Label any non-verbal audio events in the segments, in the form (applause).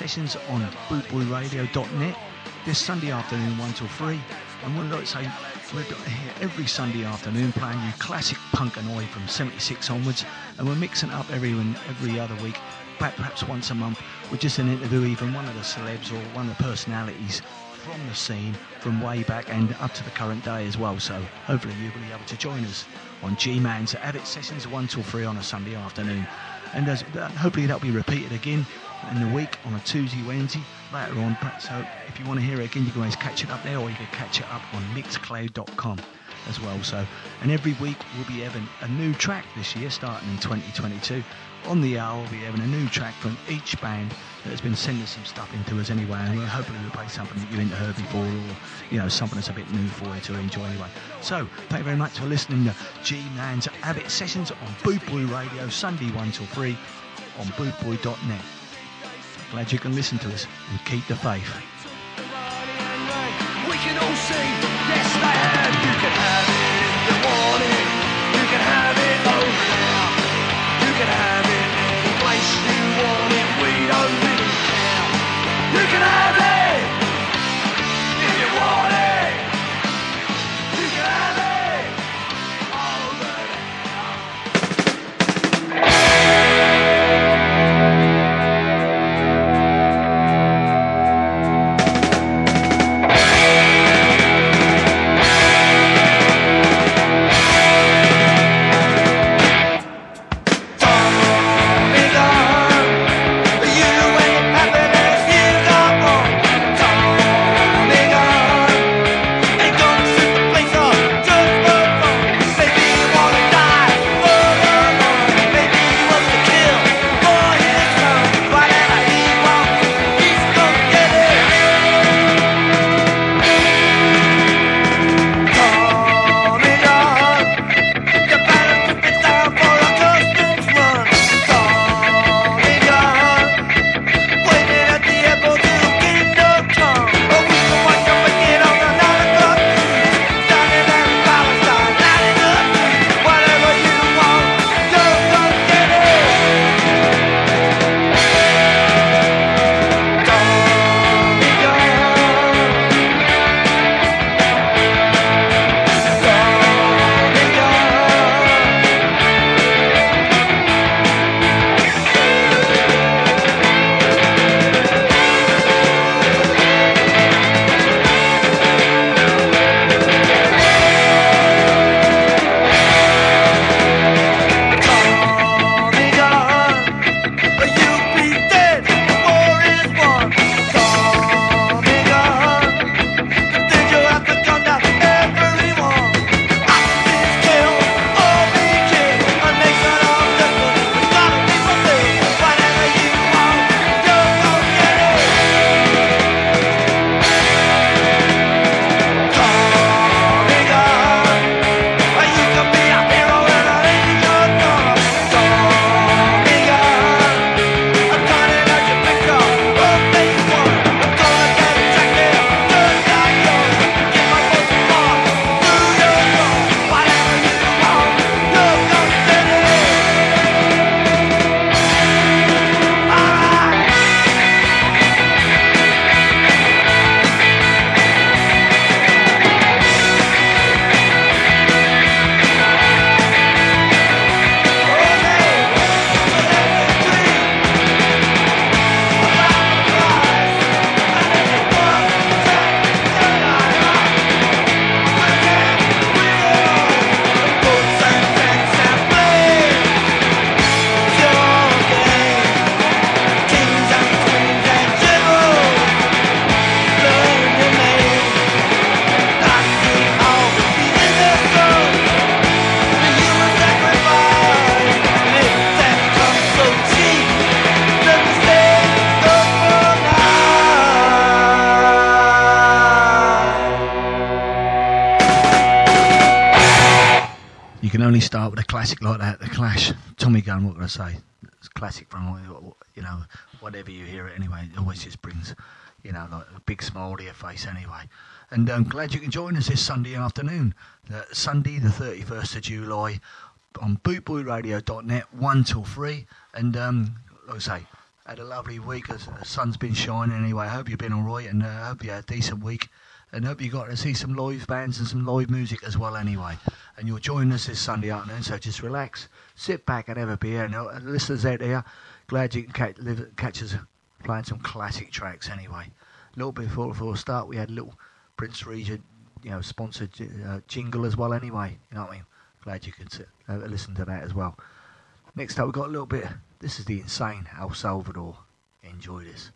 Sessions on bootboyradio.net this Sunday afternoon, 1 till 3. And we'd like say we're here every Sunday afternoon playing you classic punk and oi from 76 onwards. And we're mixing up every, every other week, perhaps once a month, with just an interview, even one of the celebs or one of the personalities from the scene from way back and up to the current day as well. So hopefully you'll be able to join us on G-Man's Avid Sessions 1 till 3 on a Sunday afternoon. And as, uh, hopefully that'll be repeated again in the week on a Tuesday, Wednesday, later on. So uh, if you want to hear it again, you can always catch it up there or you can catch it up on mixcloud.com as well. So, and every week we'll be having a new track this year, starting in 2022. On the hour, we'll be having a new track from each band that has been sending some stuff into us anyway, and we'll hopefully we'll play something that you haven't heard before, or you know something that's a bit new for you to enjoy anyway. So, thank you very much for listening to G Man's Avid Sessions on Bootboy Radio, Sunday 1 till 3 on bootboy.net. Glad you can listen to us and keep the faith. We can all yes. You can have it if you want it. You can have it. You can have Gunn. I say? It's classic from you know whatever you hear it anyway. It always just brings you know like a big smile to your face anyway. And I'm glad you can join us this Sunday afternoon, uh, Sunday the 31st of July, on bootboyradio.net, one till three. And um, like I say, had a lovely week. As the sun's been shining anyway. I hope you've been all right, and I uh, hope you had a decent week and hope you got to see some live bands and some live music as well anyway. And you'll join us this Sunday afternoon, so just relax, sit back and have a beer. And uh, listeners out there, glad you can catch, live, catch us playing some classic tracks anyway. A little bit before, before start, we had a little Prince Regent, you know, sponsored uh, jingle as well anyway. You know what I mean? Glad you could sit, uh, listen to that as well. Next up, we've got a little bit. This is the insane El Salvador. Enjoy this.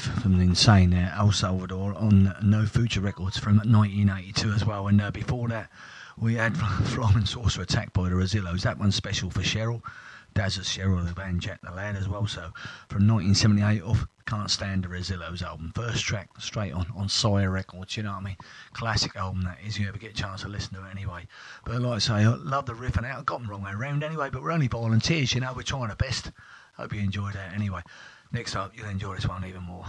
From Insane there, El Salvador on No Future Records from 1982 as well. And uh, before that, we had (laughs) Flying Saucer Attack by the Rezillos. That one's special for Cheryl. Daz's Cheryl, the band Jack the Lad as well. So from 1978 off Can't Stand the Rezillos album. First track straight on on Sire Records, you know what I mean? Classic album that is. You ever get a chance to listen to it anyway. But like I say, I love the riff and out. I got them wrong way around anyway, but we're only volunteers, you know, we're trying our best. Hope you enjoyed that anyway. Next up, you'll enjoy this one even more.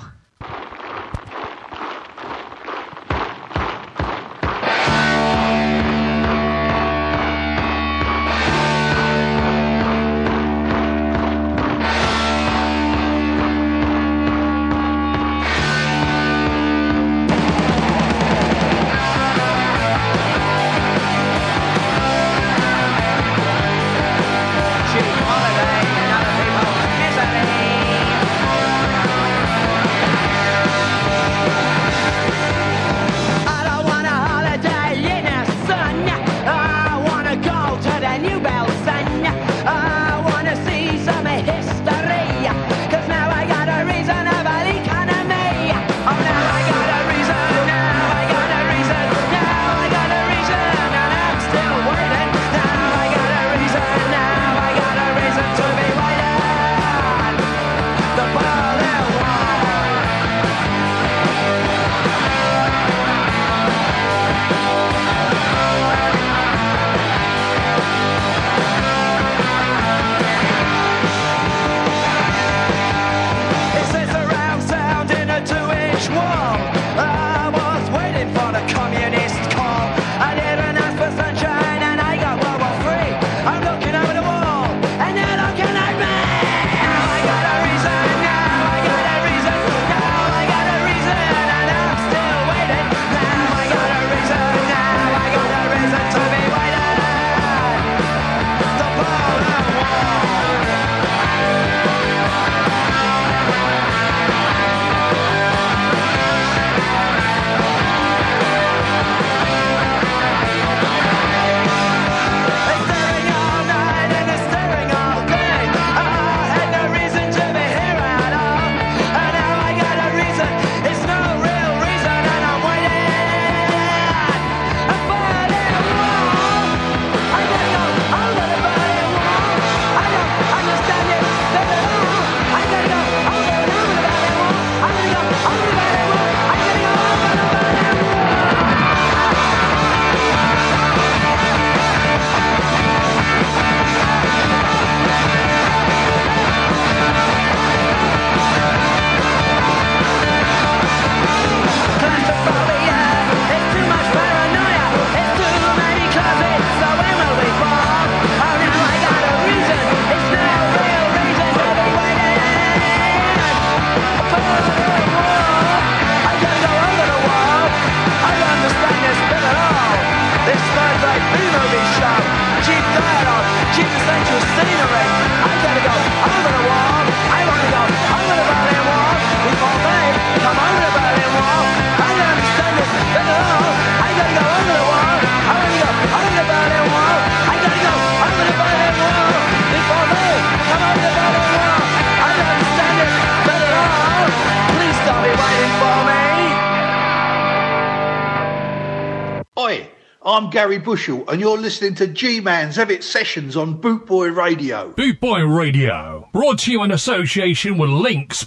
Garry Bushell, and you're listening to G Man's Avid Sessions on Bootboy Radio. Bootboy Radio, brought to you in association with Links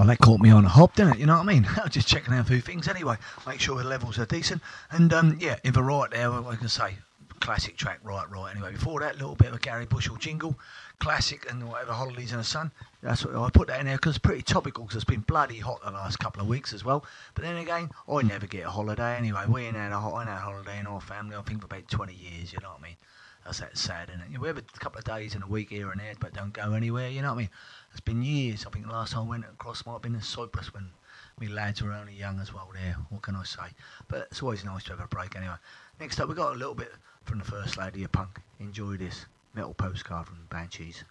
Maintenance.co.uk. that caught me on a hop, didn't it? You know what I mean? (laughs) I was just checking out a few things anyway. Make sure the levels are decent. And um, yeah, if a right there, I can say classic track, right, right. Anyway, before that, little bit of a Garry Bushell jingle, classic and whatever, Holidays in the Sun. That's what I put that in there because it's pretty topical because it's been bloody hot the last couple of weeks as well. But then again, I never get a holiday anyway. We ain't had a, I ain't had a holiday in our family, I think, for about 20 years, you know what I mean? That's that sad, isn't it? We have a couple of days in a week here and there, but don't go anywhere, you know what I mean? It's been years. I think the last time I went across might have been in Cyprus when my lads were only young as well there. What can I say? But it's always nice to have a break anyway. Next up, we got a little bit from the First Lady of Punk. Enjoy this metal postcard from the Banshees.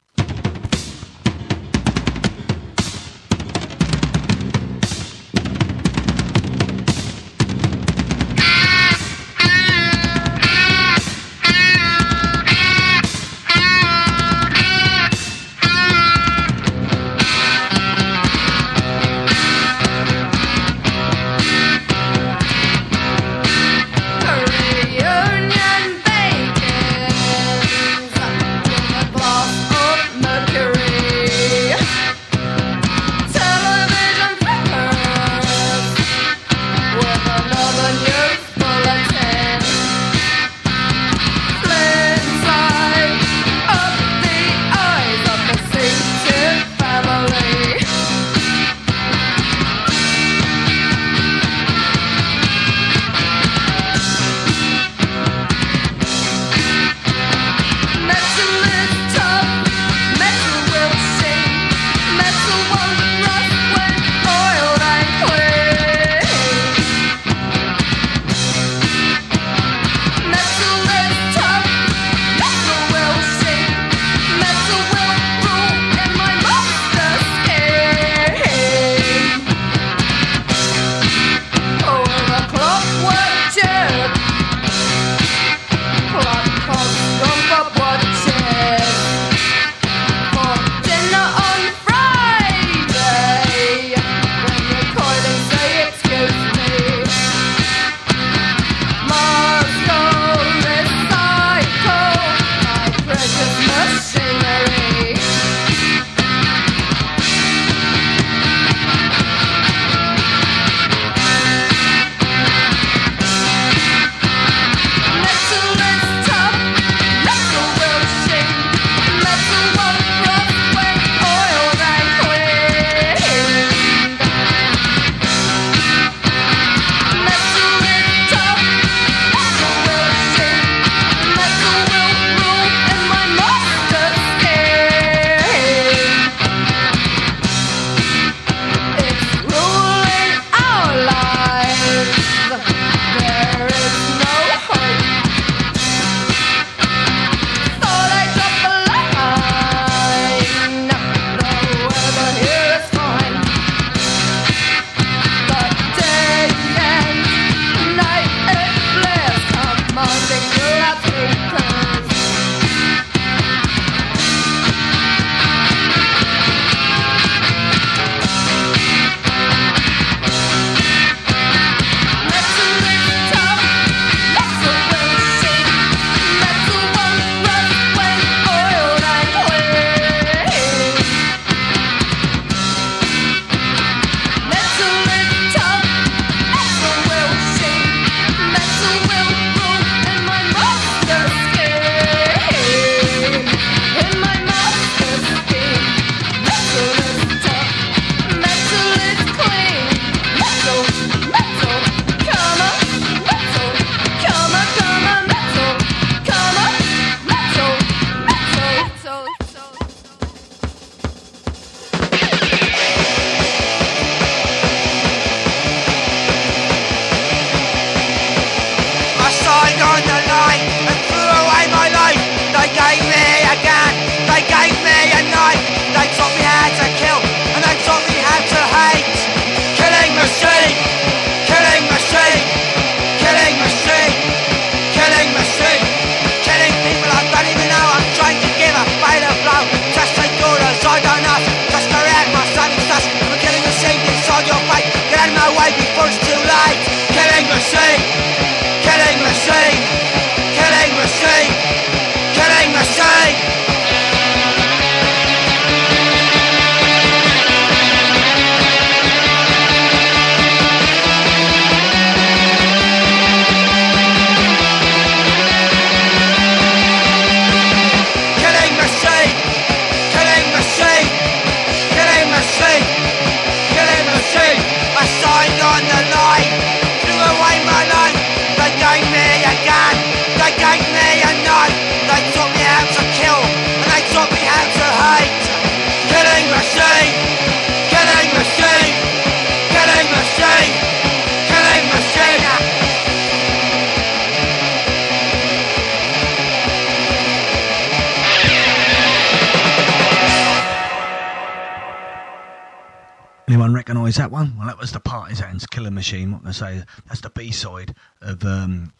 Machine. I say? That's the B side of um,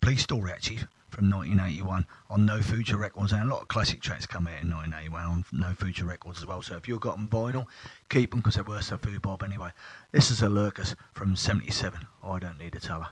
Police Story, actually, from 1981 on No Future Records. And a lot of classic tracks come out in 1981 on No Future Records as well. So if you've got them vinyl, keep them because they're worth the food bob anyway. This is a Lurkers from 77. Oh, I don't need a teller.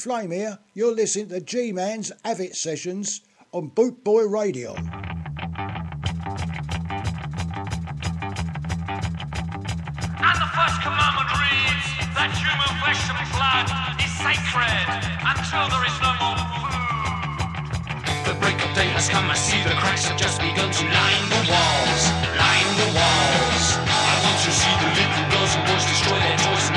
Flame here. You're listening to G Man's Avid Sessions on Bootboy Radio. And the first commandment reads that human flesh and blood is sacred until there is no more food. The break of day has come, I see the cracks have just begun to line the walls, line the walls. I want to see the little girls and boys destroy their toys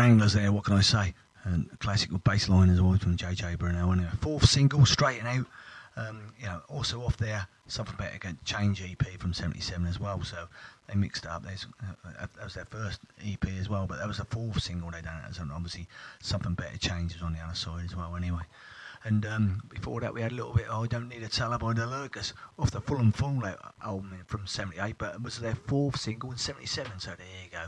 Stranglers there, what can I say? And classical bass line as always from JJ Burnel. And a fourth single, Straighten Out. Um, you know, also off there, Something Better Can Change EP from 77 as well. So they mixed it up. There's, uh, that was their first EP as well, but that was the fourth single they done. And obviously, Something Better Changes on the other side as well, anyway. And um, before that, we had a little bit. Oh, I don't need a tell by the Lurkers off the Fulham Fallout album from '78, but it was their fourth single in '77. So there you go.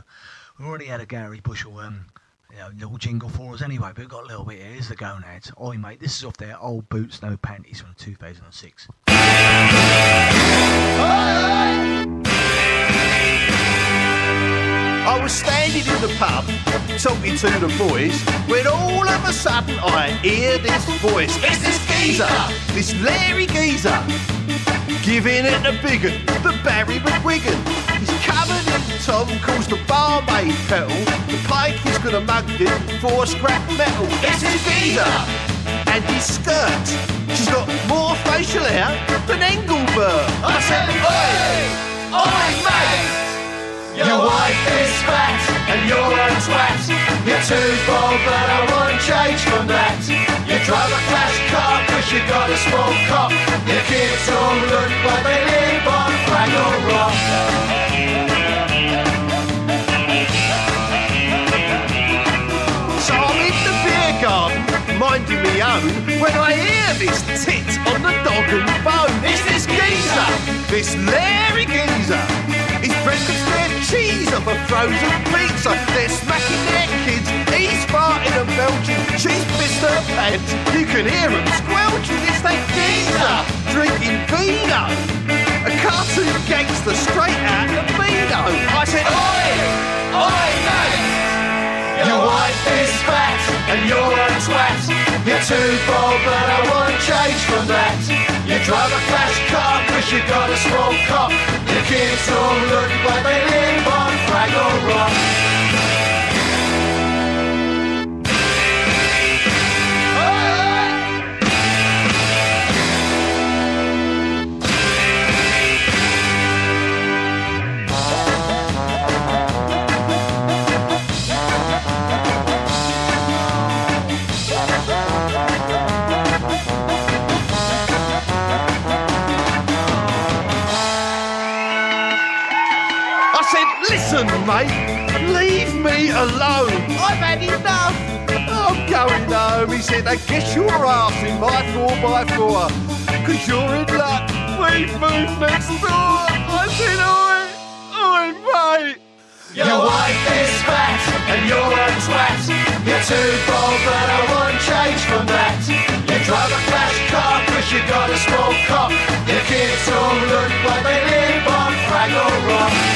We already had a Garry Bushell um, you know, little jingle for us anyway, but we've got a little bit here. Here's the Gonads. Oi, mate, this is off their old Boots No Panties from 2006. I was standing in the pub talking to the boys when all of a sudden I hear this voice. It's this geezer, this Larry geezer, giving it a big the Barry McGuigan. Tom calls the barmaid kettle. The pike is gonna mug him for scrap metal. It's his geezer and his skirt. She's got more facial hair than Engelbert. I said, Oi! Oi, mate! Your wife is fat and you're a twat. You're too bold, but I won't change from that. You drive a flash car cause you got a small cock. Your kids all look like they live on Fraggle Rock. Minding me own, when I hear this tit on the dog and bone. It's this geezer, this Larry geezer. His breakfast their cheese off a frozen pizza. They're smacking their kids. He's farting and belching. She's pissed her pants. You can hear them squelching. It's that geezer drinking vino. A cartoon gangster straight out of Vino. I said, Oi! Oi, mate! Your wife is fat and you're a twat. You're too bold, but I won't change from that. You drive a flash car cause you got a small cock. Your kids all look like they live on Fraggle Rock. Me alone. I've had enough. Oh, I'm going home. He said, I guess your ass in my 4x4. Cause you're in luck. We moved next door. I said, oi, oi, mate. Your wife is fat and you're a twat. You're too bold, but I won't change from that. You drive a flash car cause you got a small cock. Your kids all look like they live on Fraggle Rock.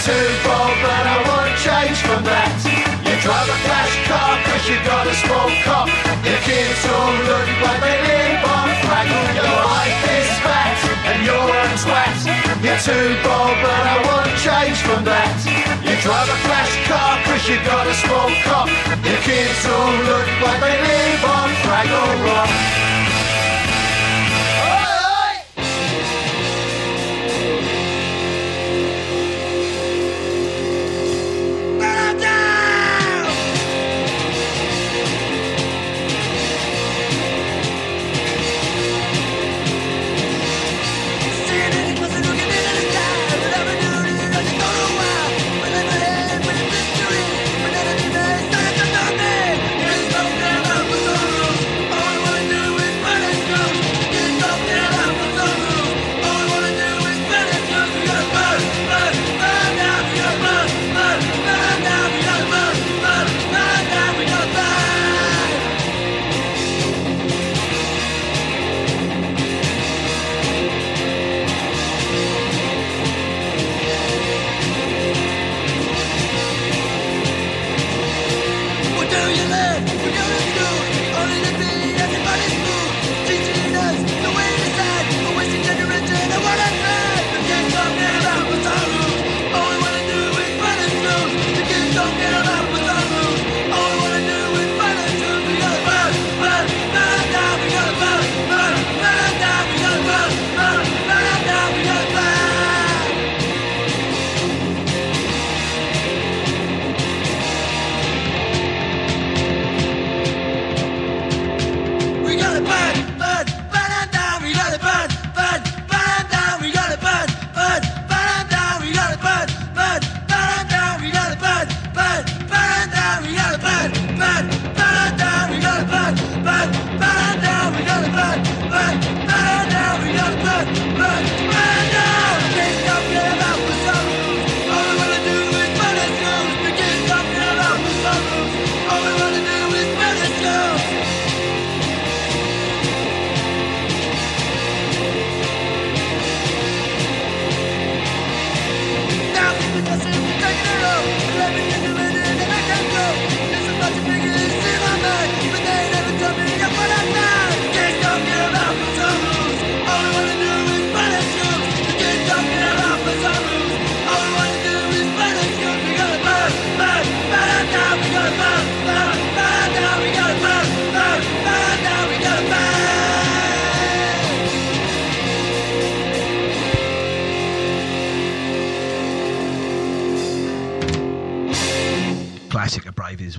Too bold, but I won't change from that. You drive a flash car cause you got a small cock. Your kids all look like they live on Fraggle. Your wife is fat and you're a twat. You're too bold, but I won't change from that. You drive a flash car cause you got a small cock. Your kids all look like they live on Fraggle Rock.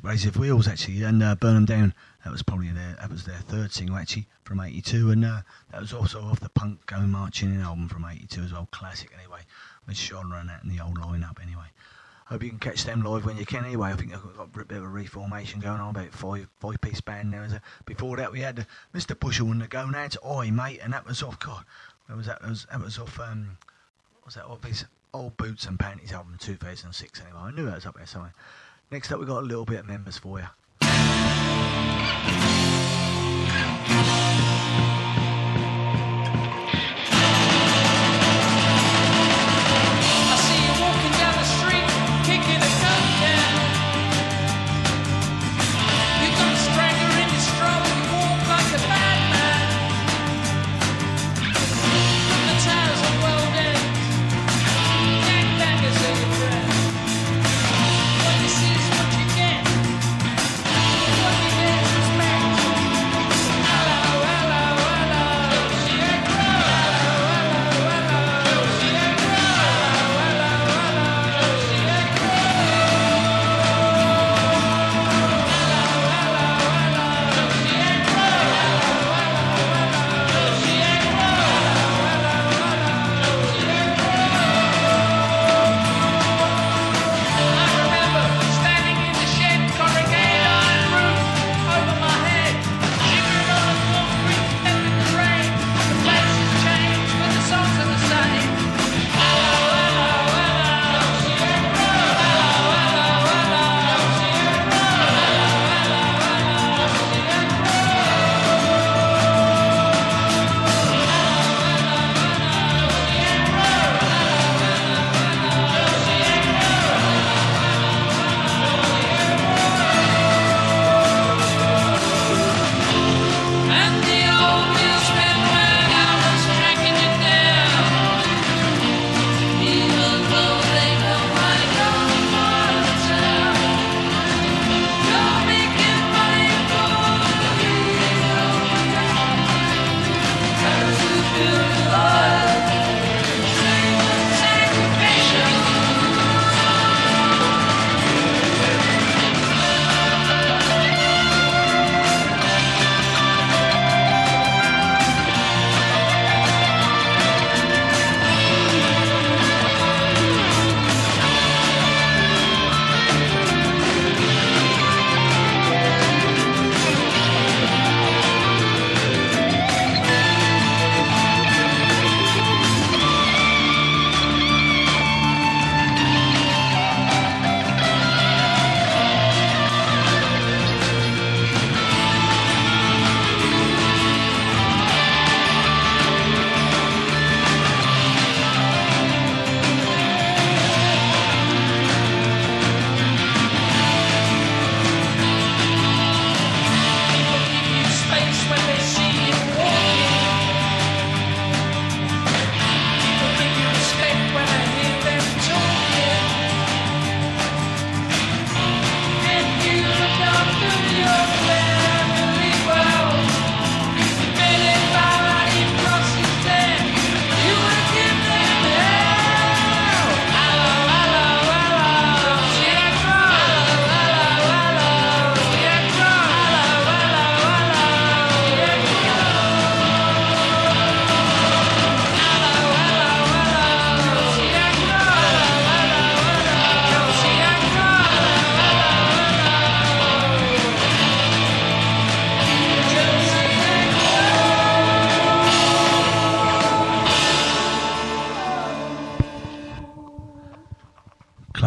Razor Wheels actually, and uh, Burn 'Em Down. That was probably their that was their third single actually from '82, and uh, that was also off the Punk Going Marching In album from '82 as well. Classic anyway, with Sean and in the old lineup anyway. Hope you can catch them live when you can. Anyway, I think they've got a bit of a reformation going on, about five five piece band now. Before that, we had uh, Mr. Bushell and the Gonads, Oi mate, and that was off. God, that was that was that was off. Um, what was that off his old boots and panties album 2006. Anyway, I knew that was up there somewhere. Next up, we've got a little bit of members for you.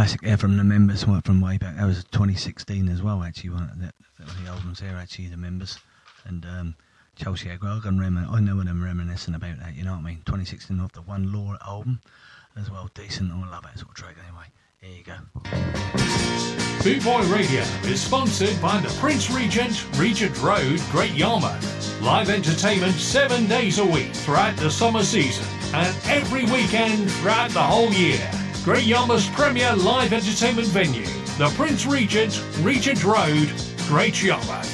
Classic air from the members from way back. That was 2016 as well, actually. One of the, the albums there, actually, the members. And um, Chelsea can remin- I know what I'm reminiscing about that, you know what I mean? 2016 off the One Law album as well. Decent. I love that sort of track anyway. Here you go. Boot Boy Radio is sponsored by the Prince Regent, Regent Road, Great Yarmouth. Live entertainment seven days a week throughout the summer season and every weekend throughout the whole year. Great Yarmouth's premier live entertainment venue, the Prince Regent, Regent Road, Great Yarmouth.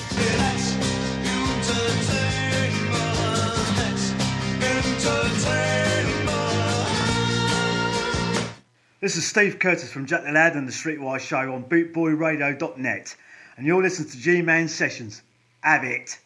This is Steve Curtis from Jack the Lad and the Streetwise Show on bootboyradio.net. And you're listening to G Man Sessions. Have it.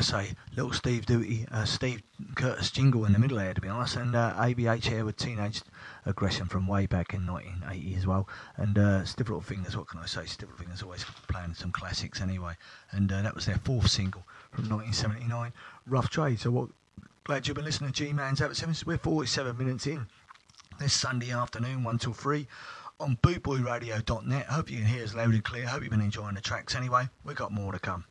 I say? Little Steve Duty, uh, Steve Curtis jingle in the middle there, to be honest, and uh, ABH here with Teenage Aggression from way back in 1980 as well. And uh, Stiff Little Fingers. What can I say? Stiff Little Fingers always playing some classics anyway. And uh, that was their fourth single from 1979, Rough Trade. So what? Glad you've been listening to G Man's episodes. We're 47 minutes in this Sunday afternoon, one till three on bootboyradio.net. Hope you can hear us loud and clear. Hope you've been enjoying the tracks anyway. We've got more to come.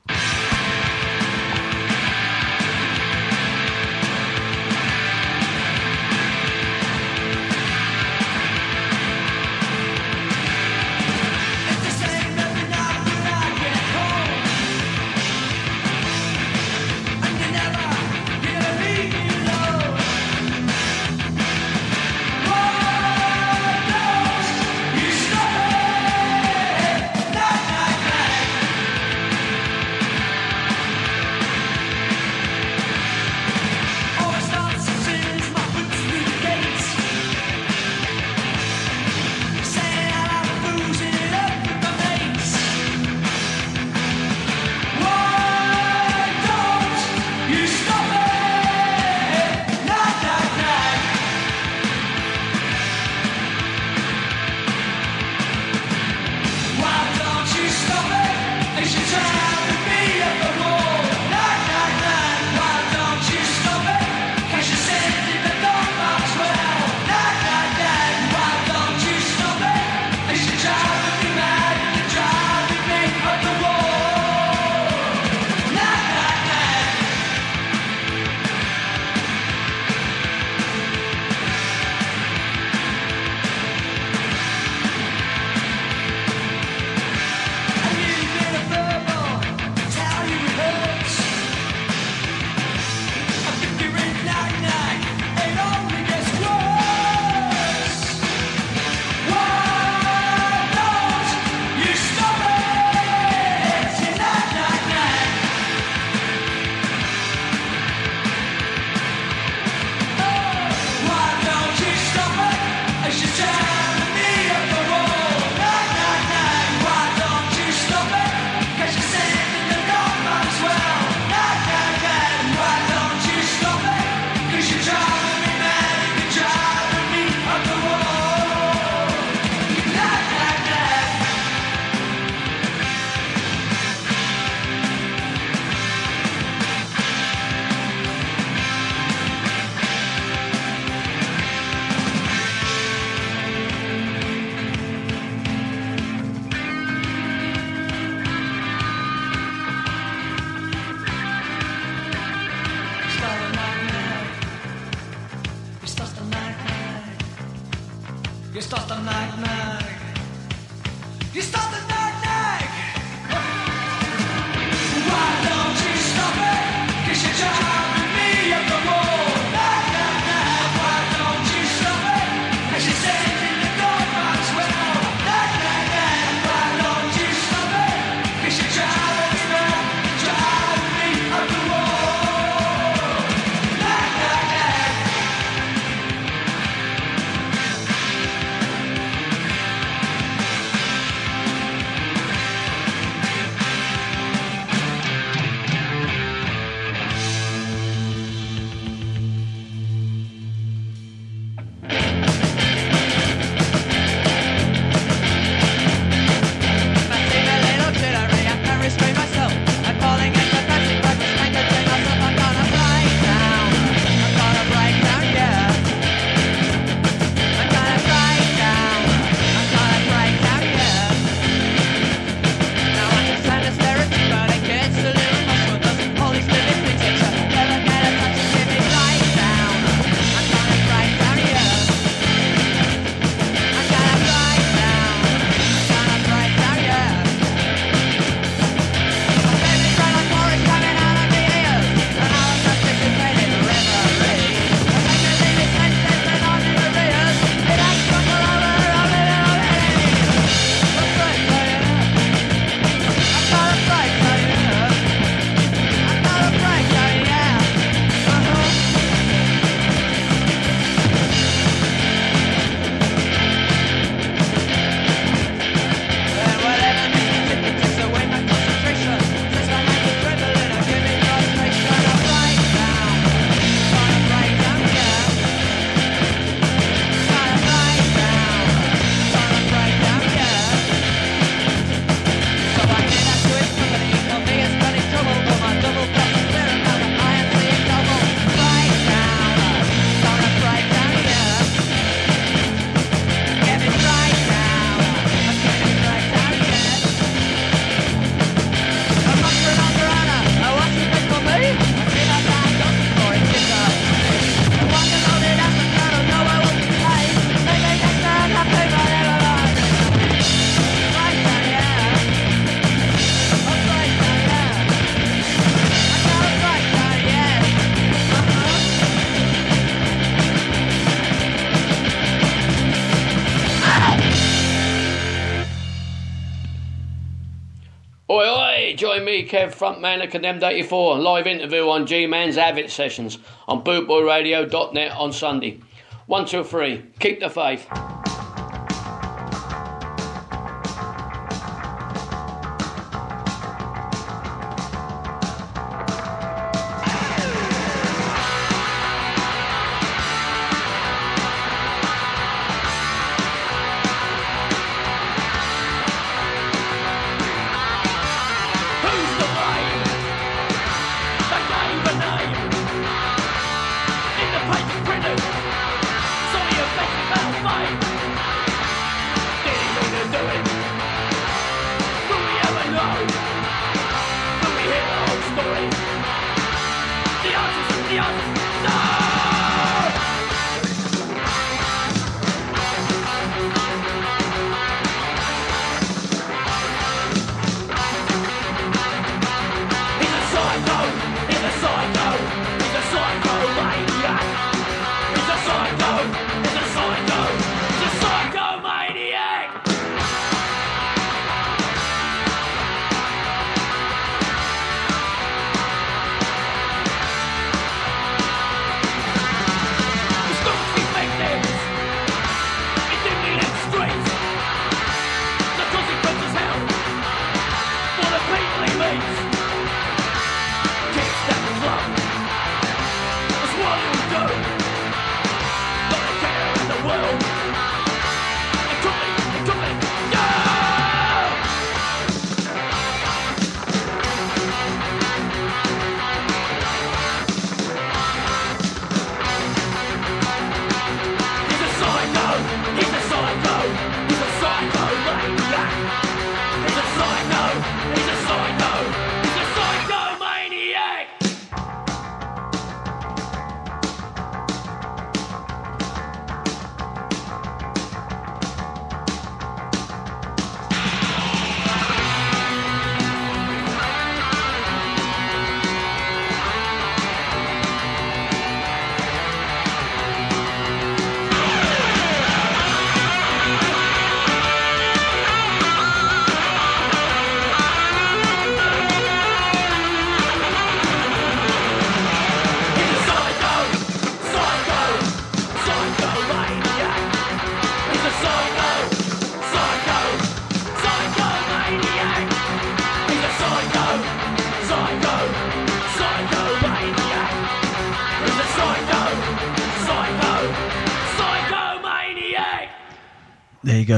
Kev, frontman of Condemned 84, live interview on G Man's Avid Sessions on bootboyradio.net on Sunday. One, two, three. Keep the faith.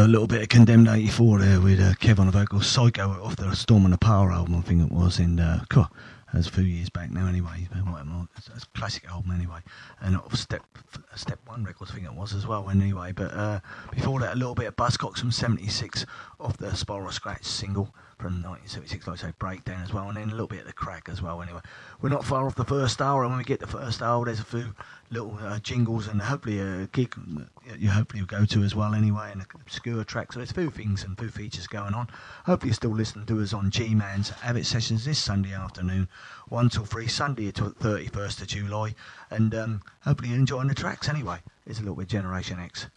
A little bit of Condemned 84 there with uh, Kev on the vocals. Psycho off the Storm and the Power album, I think it was, and uh, cool, that's a few years back now anyway. It's a classic album anyway. And Step Step 1 Records, I think it was as well anyway. But uh, before that, a little bit of Buzzcocks from 76 off the Spiral Scratch single from 1976, like I say, Breakdown as well. And then a little bit of The Crack as well anyway. We're not far off the first hour, and when we get the first hour, there's a few little uh, jingles and hopefully a gig you hopefully will go to as well anyway, and an obscure track. So there's a few things and a few features going on. Hopefully you're still listening to us on G-Man's Avid Sessions this Sunday afternoon, 1 till 3, Sunday to 31st of July. And um, hopefully you're enjoying the tracks anyway. It's a little bit Generation X.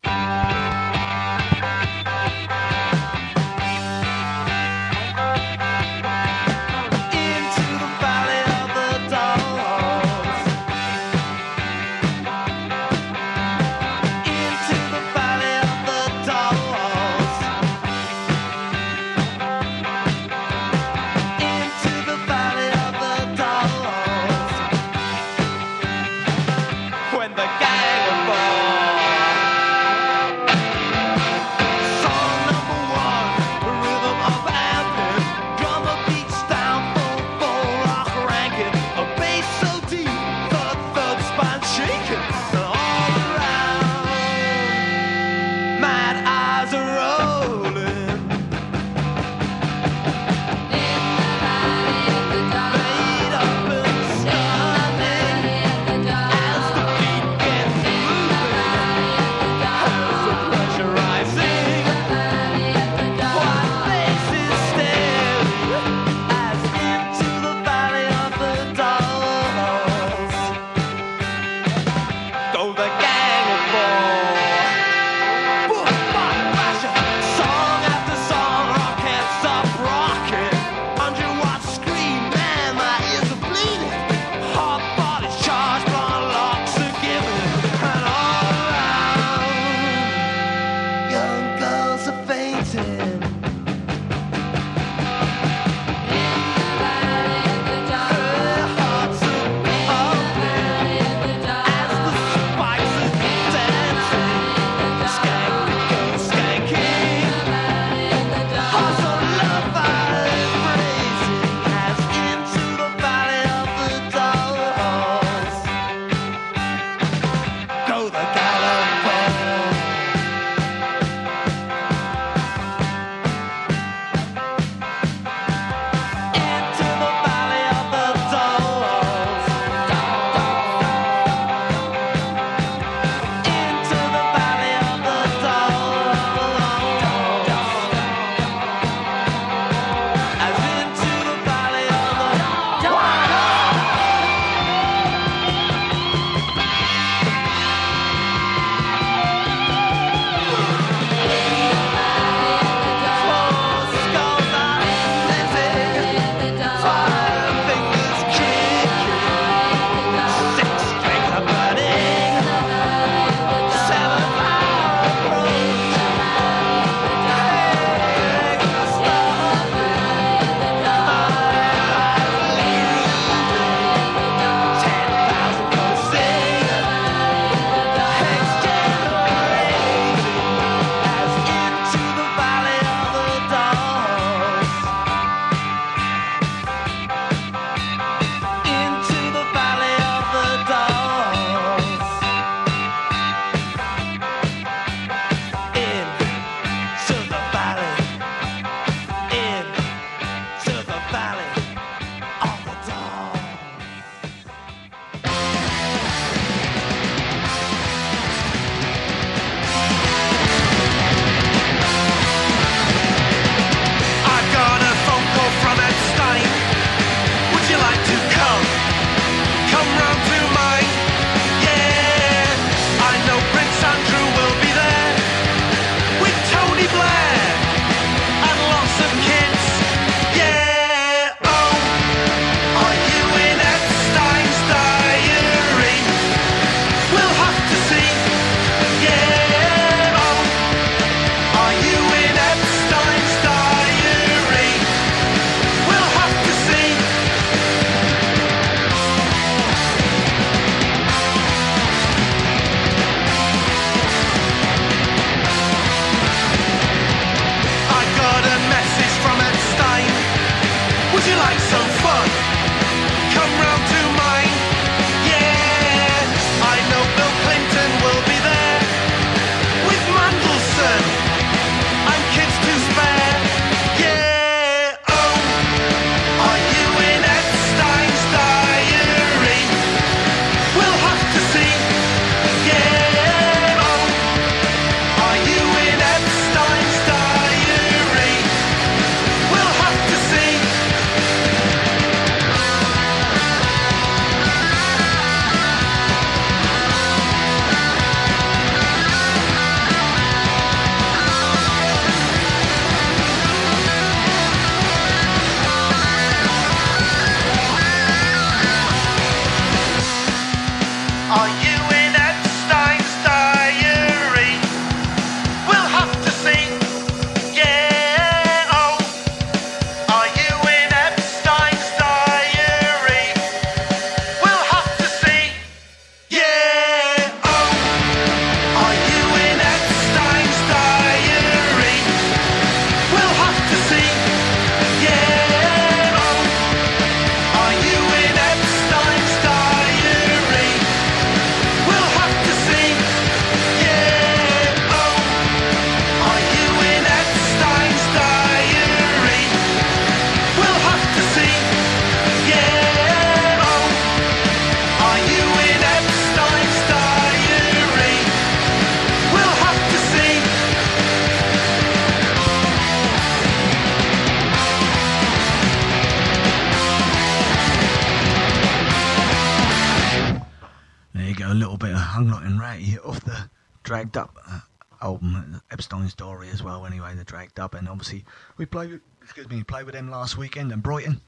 Anyway, Up, and obviously we played. With, excuse me, played with them last weekend in Brighton.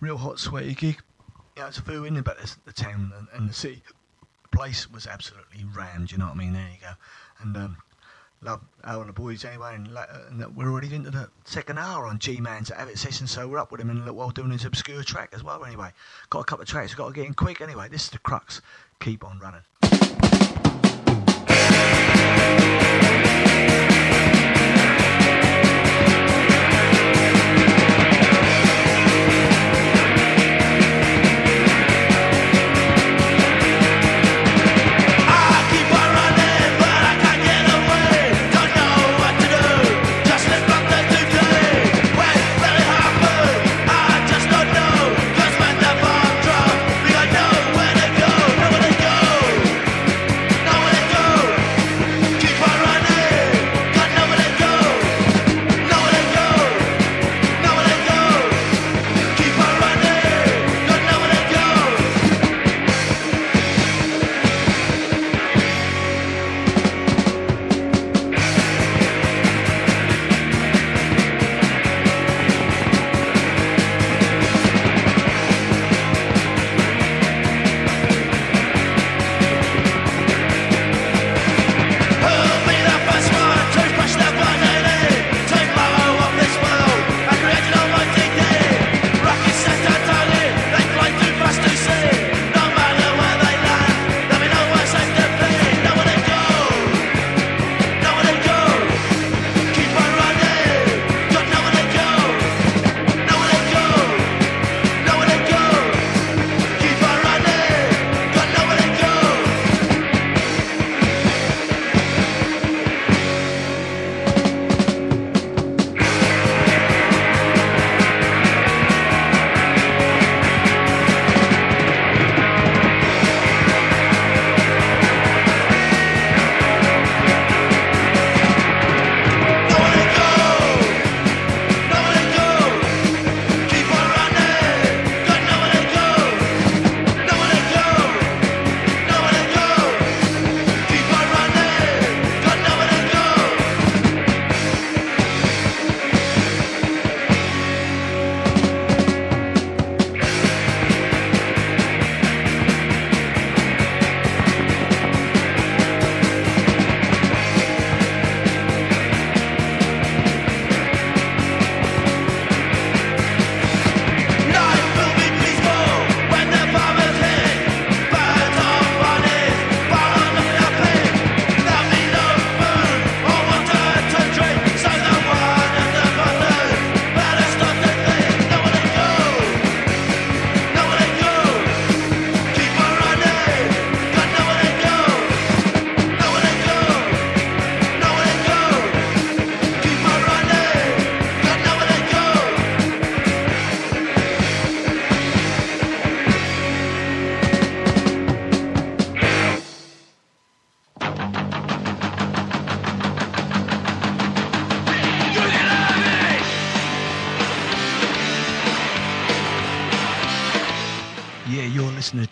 Real hot, sweaty gig. Yeah, it's a few in but the town and, and the city place was absolutely rammed. You know what I mean? There you go. And um, love Al and the boys anyway, and, uh, and, we're already into the second hour on G Man's Avid Session, so we're up with him in a little while doing his obscure track as well. Anyway, got a couple of tracks, we've got to get in quick. Anyway, this is the crux. Keep on running.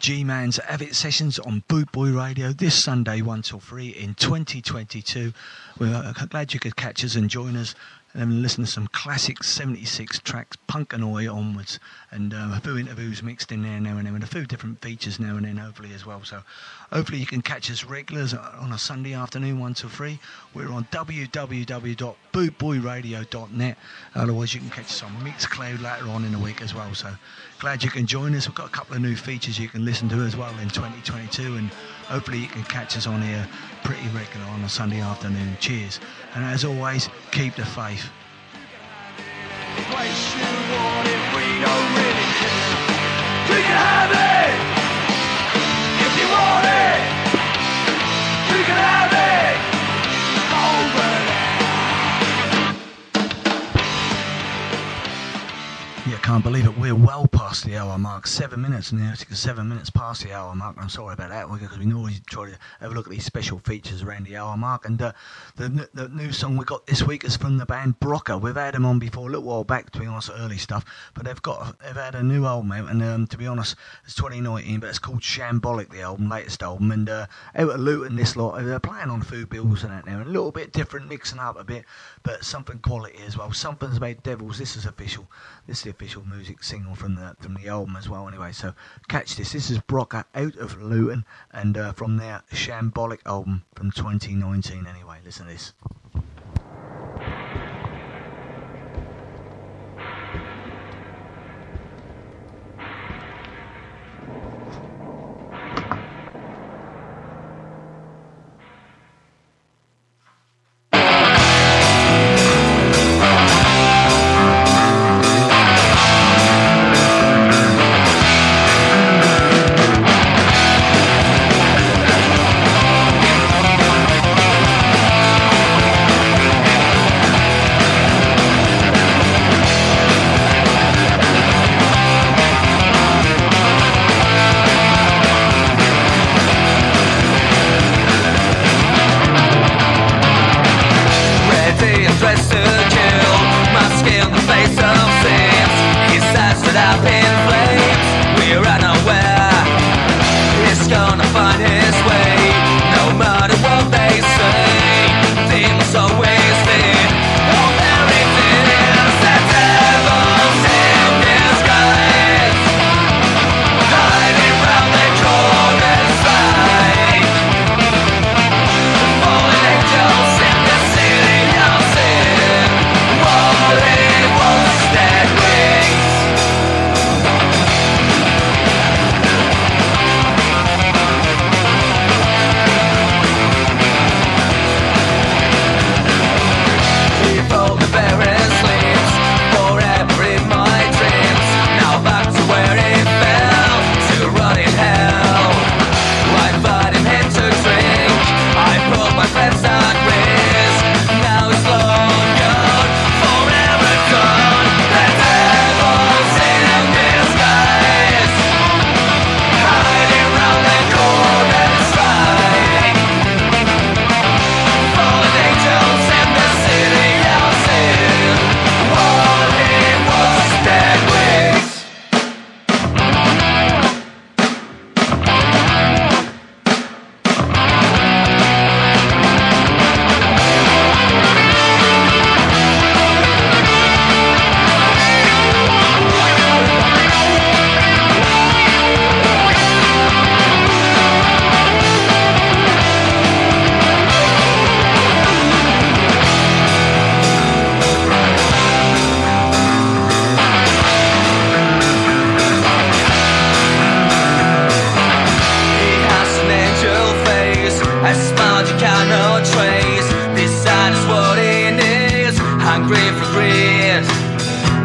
G-Man's Avid Sessions on Bootboy Radio this Sunday 1 till 3 in 2022. We're uh, glad you could catch us and join us and listen to some classic 76 tracks, punk and oi onwards, and um, a few interviews mixed in there now and then, and a few different features now and then, hopefully, as well. So Hopefully you can catch us regulars on a Sunday afternoon, 1 to 3. We're on www.bootboyradio.net. Otherwise you can catch us on Mixcloud later on in the week as well. So glad you can join us. We've got a couple of new features you can listen to as well in 2022 and hopefully you can catch us on here pretty regular on a Sunday afternoon. Cheers. And as always, keep the faith. You have it? Can't believe it. We're well past the hour mark. Seven minutes now. Seven minutes past the hour mark. I'm sorry about that because we normally try to have a look at these special features around the hour mark. And uh, the, the new song we got this week is from the band Brocker. We've had them on before a little while back, to be honest, early stuff. But they've got they've had a new album out, and um, to be honest, it's 2019, but it's called Shambolic, the album, latest album. And uh, out at Luton this lot, they're playing on food bills and that now, a little bit different, mixing up a bit, but something quality as well. Something's made devils. This is official. This is the official music single from the from the album as well. Anyway, so catch this. This is Brocker out of Luton, and uh, from their Shambolic album from 2019. Anyway, listen to this.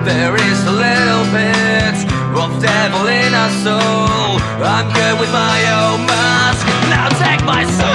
There is a little bit of devil in our soul. I'm good with my own mask. Now take my soul.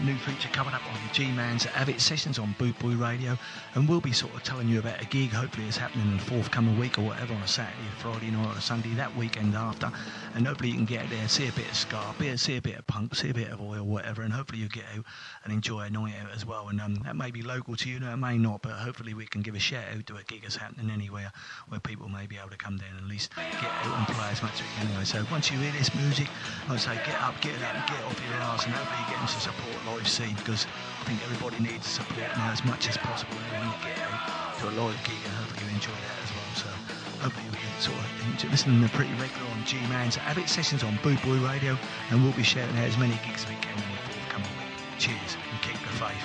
New feature coming up on the G-Man's Avid Sessions on Boot Boy Radio, and we'll be sort of telling you about a gig. Hopefully, it's happening in the forthcoming week or whatever on a Saturday, Friday night, or a Sunday that weekend after, and hopefully you can get there, see a bit of ska, see a bit of punk, see a bit of oi, whatever, and hopefully you get out and enjoy a night out as well. And um, that may be local to you, no, it may not, but hopefully we can give a shout out to a gig that's happening anywhere where people may be able to come down and at least get out and play as much as we can anyway. So once you hear this music, I'd say get up, get up, get off your arse, and hopefully you get into support live scene because I think everybody needs support now as much as possible when you get out to a live gig, and hopefully you enjoy that as well. So hopefully we can sort of listen to pretty regular on G-Man's Avid Sessions on Boot Boy Radio, and we'll be shouting out as many gigs as we can in the forthcoming week. Cheers and keep the faith.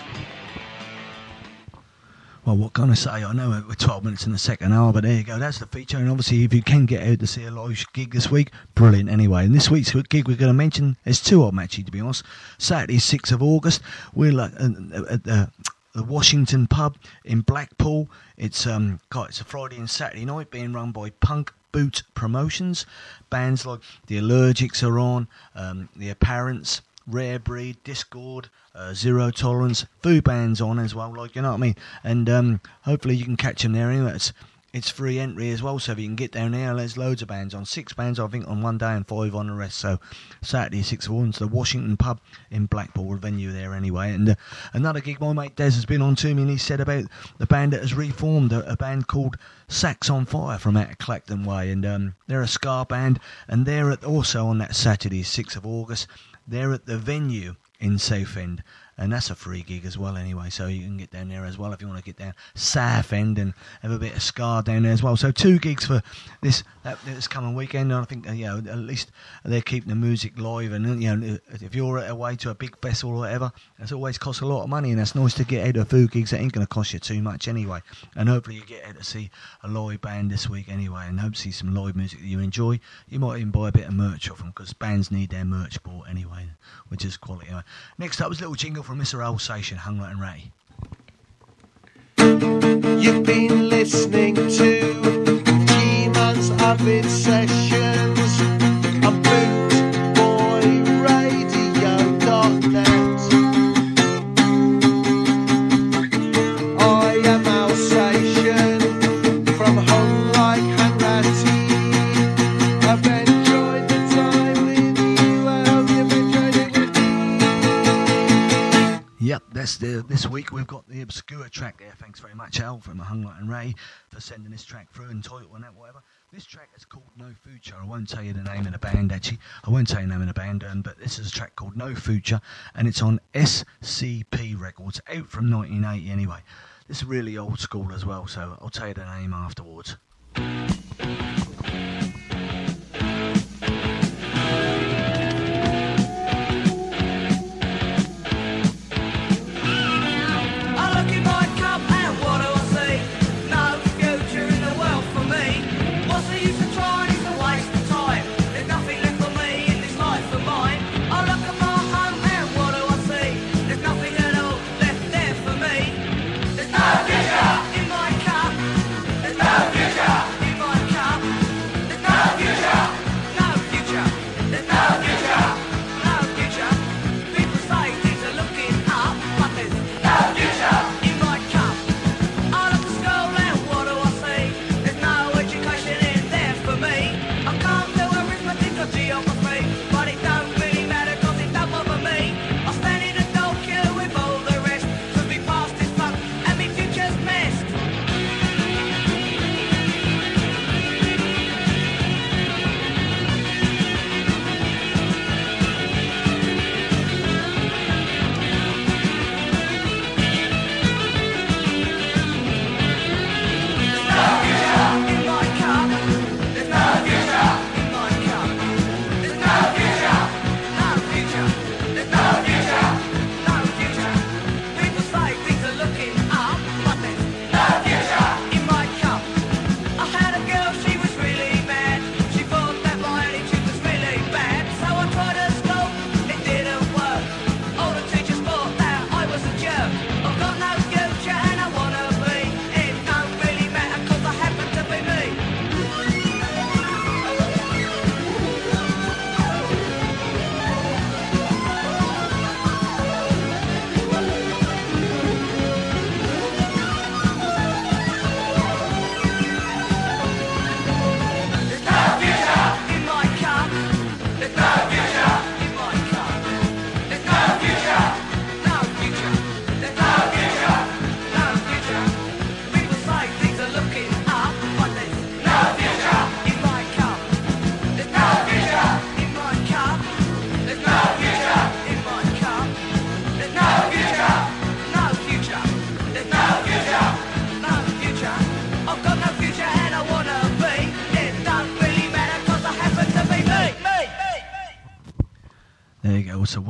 Well, what can I say? I know we're 12 minutes in the second hour, but there you go. That's the feature. And obviously, if you can get out to see a live gig this week, brilliant anyway. And this week's gig we're going to mention, is two of them actually, to be honest. Saturday, 6th of August, we're at the, the Washington Pub in Blackpool. It's um, God, it's a Friday and Saturday night being run by Punk Boot Promotions. Bands like The Allergics are on, um, The Apparents, Rare Breed, Discord, uh, Zero Tolerance, Food Bands on as well, like you know what I mean. And um, hopefully you can catch them there. Anyway, it's, it's free entry as well, so if you can get down there, there's loads of bands on. Six bands, I think, on one day and five on the rest. So Saturday, six of one, the Washington Pub in Blackpool, venue there anyway. And uh, another gig my mate Des has been on to me, and he said about the band that has reformed, a, a band called Sax on Fire from out of Clacton Way, and um, they're a ska band, and they're at, also on that Saturday, 6th of August. They're at the venue in Southend, and that's a free gig as well anyway. So you can get down there as well if you want to get down Southend and have a bit of ska down there as well. So two gigs for this that, this coming weekend. And I think you know at least they're keeping the music live. And you know if you're away to a big festival or whatever, it's always costs a lot of money, and that's nice to get out of food gigs that ain't going to cost you too much anyway. And hopefully you get out to see a live band this week anyway, and hope to see some live music that you enjoy. You might even buy a bit of merch off them because bands need their merch bought anyway, which is quality. Anyway. Next up was little jingle from Mr. Hung Like Hanratty. You've been listening to G-Man's Avid Sessions that's the this week we've got the obscure track there. Thanks very much, Al, from Hung Light and Ray, for sending this track through and title and that whatever. This track is called No Future. I won't tell you the name of the band actually. I won't tell you the name of the band, um, but this is a track called No Future, and it's on SCP Records, out from 1980 anyway. This is really old school as well, so I'll tell you the name afterwards.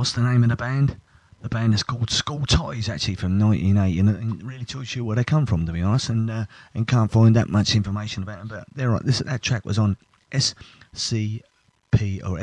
What's the name of the band? The band is called School Ties, actually from 1980, and, really too sure where they come from, to be honest, and uh, and can't find that much information about them. But they're right. This that track was on SCP or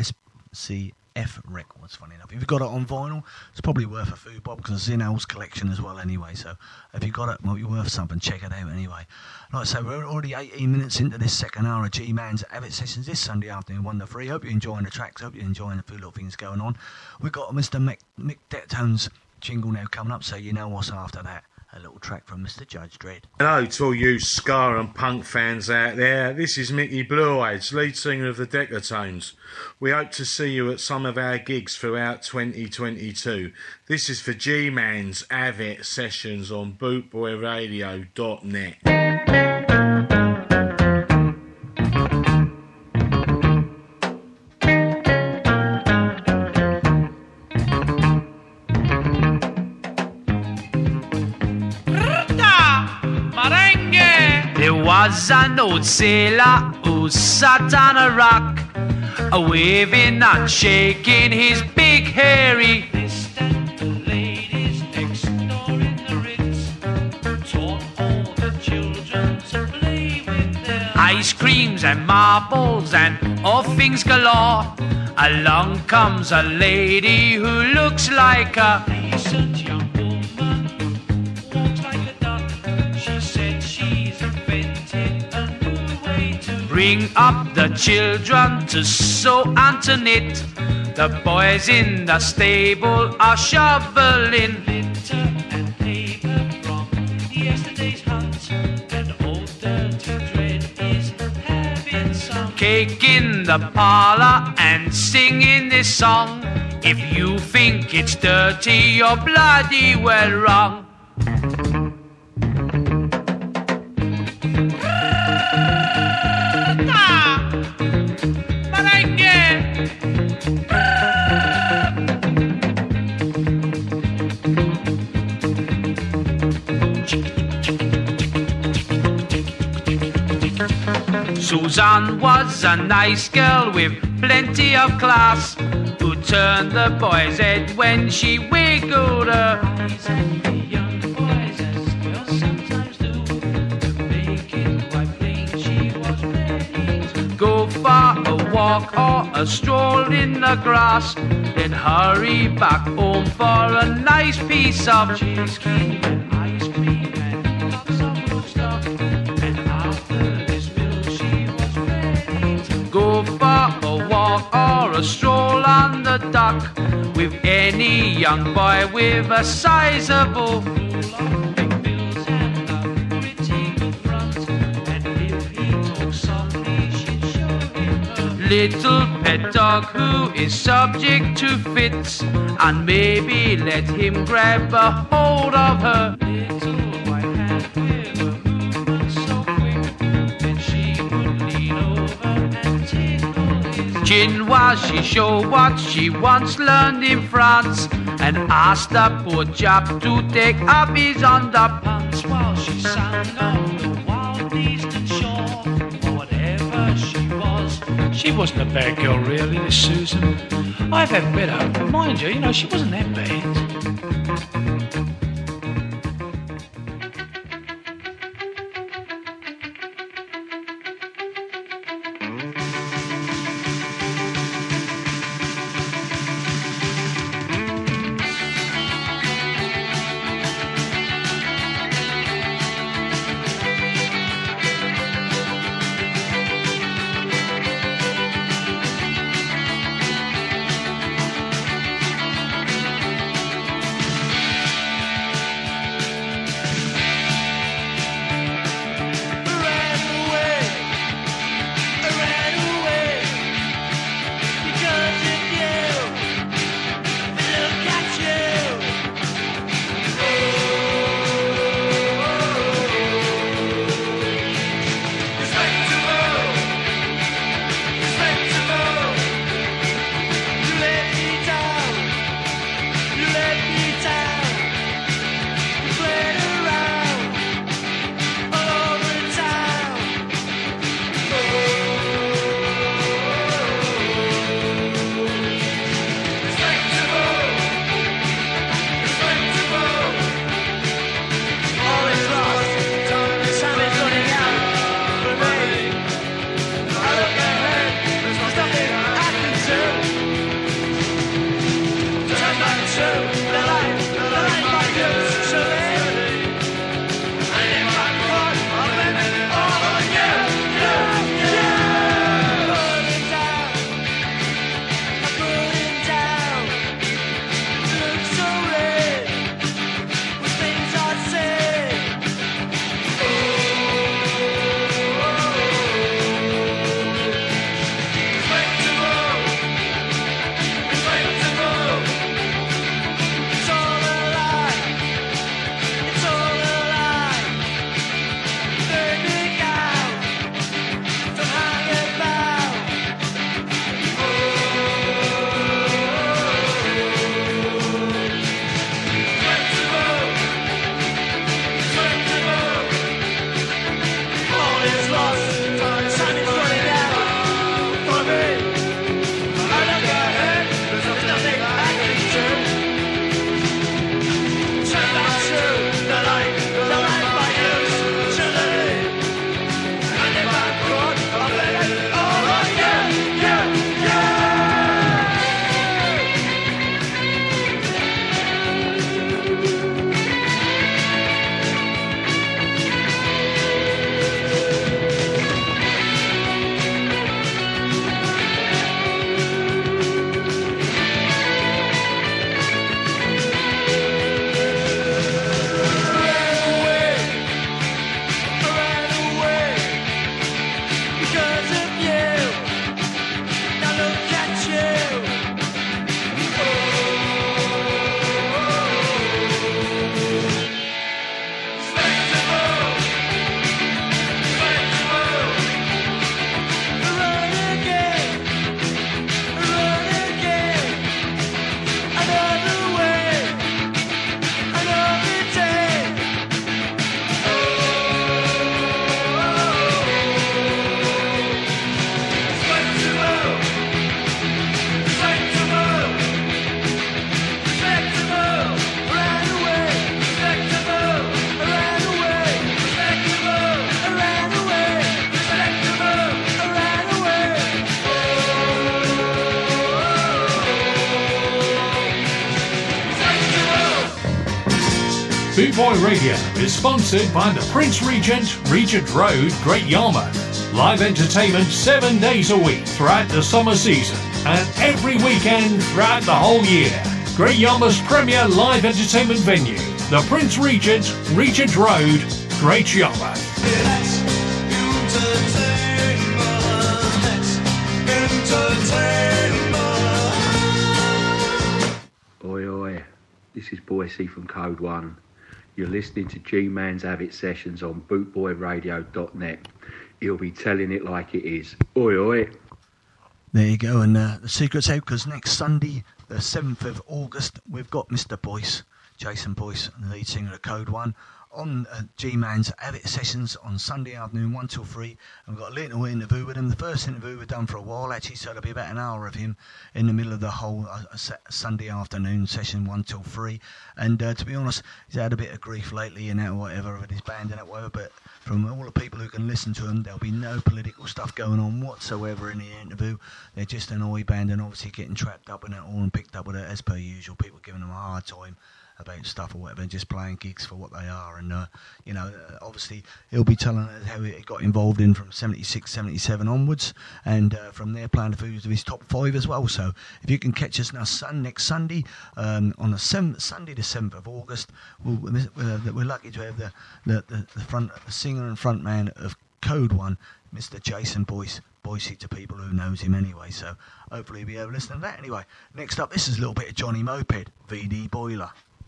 SCF Records. Funny enough, if you've got it on vinyl, it's probably worth a few bob because it's in Al's collection as well. Anyway, so if you've got it, might be worth something. Check it out anyway. Like I say, we're already 18 minutes into this second hour of G Man's Avid Sessions this Sunday afternoon, 1 to 3. Hope you're enjoying the tracks, hope you're enjoying the few little things going on. We've got Mr. Mick, Mick jingle now coming up, so you know what's after that. A little track from Mr. Judge Dread. Hello to all you ska and punk fans out there. This is Mickey Blue Eyes, lead singer of the Decatones. We hope to see you at some of our gigs throughout 2022. This is for G Man's Avid Sessions on bootboyradio.net. sailor who sat on a rock, a waving and shaking his big hairy. Ice creams and marbles and all things galore. Along comes a lady who looks like a decent young bring up the children to sew and to knit. The boys in the stable are shoveling litter and paper from yesterday's hunt. And old dirty dread is having some cake in the parlor and singing this song. If you think it's dirty, you're bloody well wrong. Susan was a nice girl with plenty of class who turned the boy's head when she wiggled her. Go for a walk or a stroll in the grass, then hurry back home for a nice piece of cheese a stroll on the dock with any young boy with a sizable little pet dog who is subject to fits, and maybe let him grab a hold of her his chin she showed what she once learned in France and asked the poor chap to take up his underpants while she sang on the wild eastern shore or whatever she was. She wasn't a bad girl, really, this Susan. I've had better, but mind you, you know, she wasn't that bad. Is sponsored by the Prince Regent, Regent Road, Great Yarmouth. Live entertainment seven days a week throughout the summer season and every weekend throughout the whole year. Great Yarmouth's premier live entertainment venue, the Prince Regent, Regent Road, Great Yarmouth. Oi, oi, this is Boise from Code One. You're listening to G Man's Avid Sessions on bootboyradio.net. He'll be telling it like it is. Oi, oi. There you go, and uh, the secret's out because next Sunday, the 7th of August, we've got Mr. Boyce, Jason Boyce, the lead singer of Code One, on uh, G Man's Avid Sessions on Sunday afternoon, 1 till 3. And we've got a little interview with him. The first interview we've done for a while, actually, so it'll be about an hour of him in the middle of the whole uh, uh, Sunday afternoon session, 1 till 3. And uh, to be honest, he's had a bit of grief lately and that, whatever, with his band and that, whatever, but from all the people who can listen to him, there'll be no political stuff going on whatsoever in the interview. They're just an oi band and obviously getting trapped up in it all and picked up with it as per usual. People giving them a hard time about stuff or whatever, and just playing gigs for what they are. And, uh, you know, uh, obviously he'll be telling us how he got involved in from 76, 77 onwards, and uh, from there playing the foods of his top five as well. So if you can catch us now sun, next Sunday, um, on the 7th, Sunday the 7th of August, we'll, uh, we're lucky to have the, the, the, the front the singer and front man of Code One, Mr. Jason Boyce. Boise to people who knows him anyway, so hopefully you'll be able to listen to that anyway. Next up, this is a little bit of Johnny Moped, VD Boiler.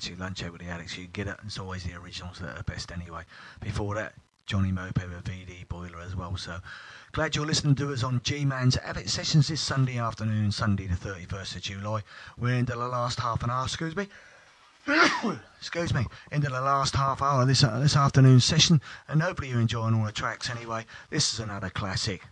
actually, Lunch with the Adicts. You get it, it's always the originals that are best anyway. Before that, Johnny Moped with VD Boiler as well. So glad you're listening to us on G Man's Avid Sessions this Sunday afternoon, Sunday the 31st of July. We're into the last half an hour, excuse me. (coughs) excuse me, into the last half hour of this, uh, this afternoon session, and hopefully you're enjoying all the tracks anyway. This is another classic.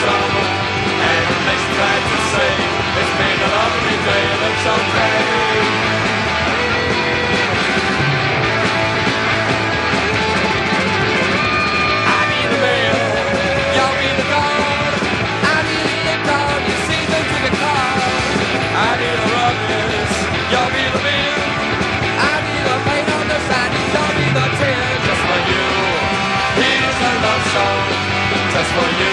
And to say it's been a lovely day and it's okay. I need a mail, y'all be the guard. I need a dog, you see them to the car. I need a ruckus, y'all be the bill. I need a paint on the side, y'all be the tail. Just for you, peace and love show, just for you,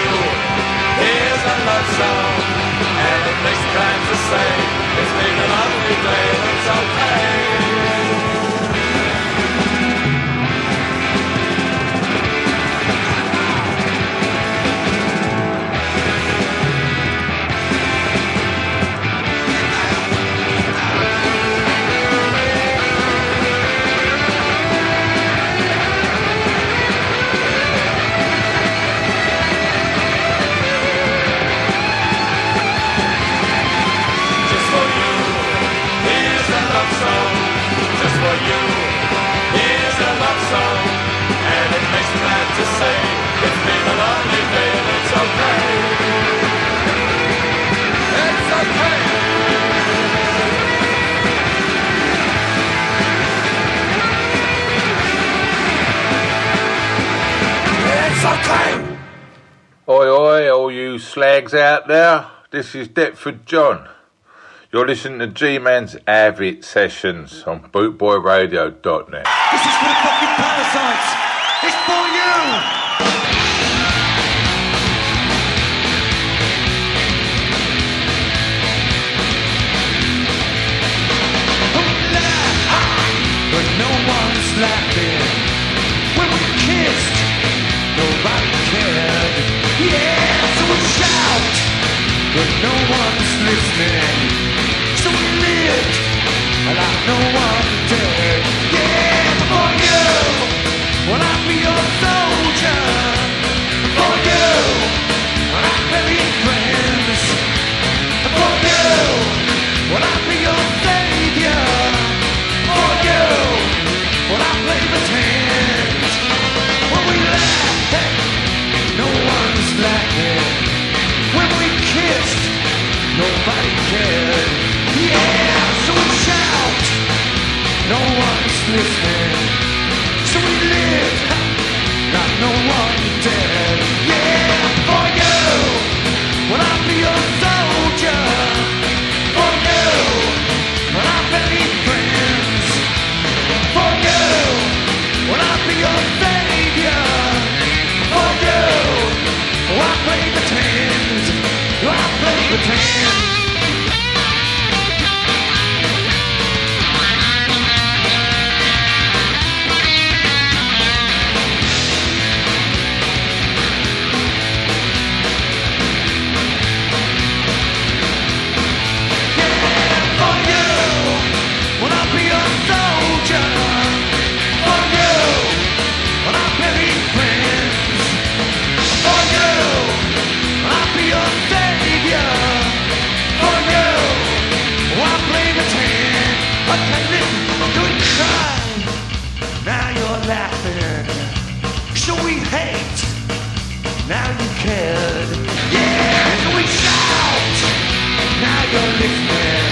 And it makes me glad to say it's been a lovely day, it's okay. Here's a love song. And it makes me to say it's been a day it's. It's okay. It's okay. Oi, oi, all you slags out there. This is Deptford John. You're listening to G Man's Avid Sessions on bootboyradio.net. This is for the fucking parasites. It's for you. No one's laughing when we kissed. Nobody cared. Yeah, but no one's listening. So we lived like no one did. Yeah, for you, will I be your soldier? For you, will I bury friends? For you, Kissed, nobody cared. Yeah, so we shout, no one's listening. So we live, not no one dead. Pretend? Laughing. So we hate, now you cared. Yeah, so we shout, now you're listening.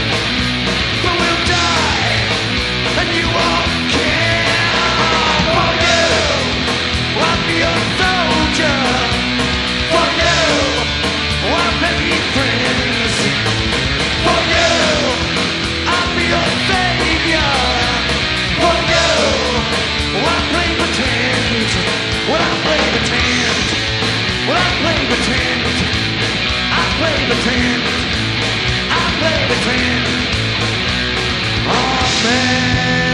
play pretend. I play pretend. Oh man.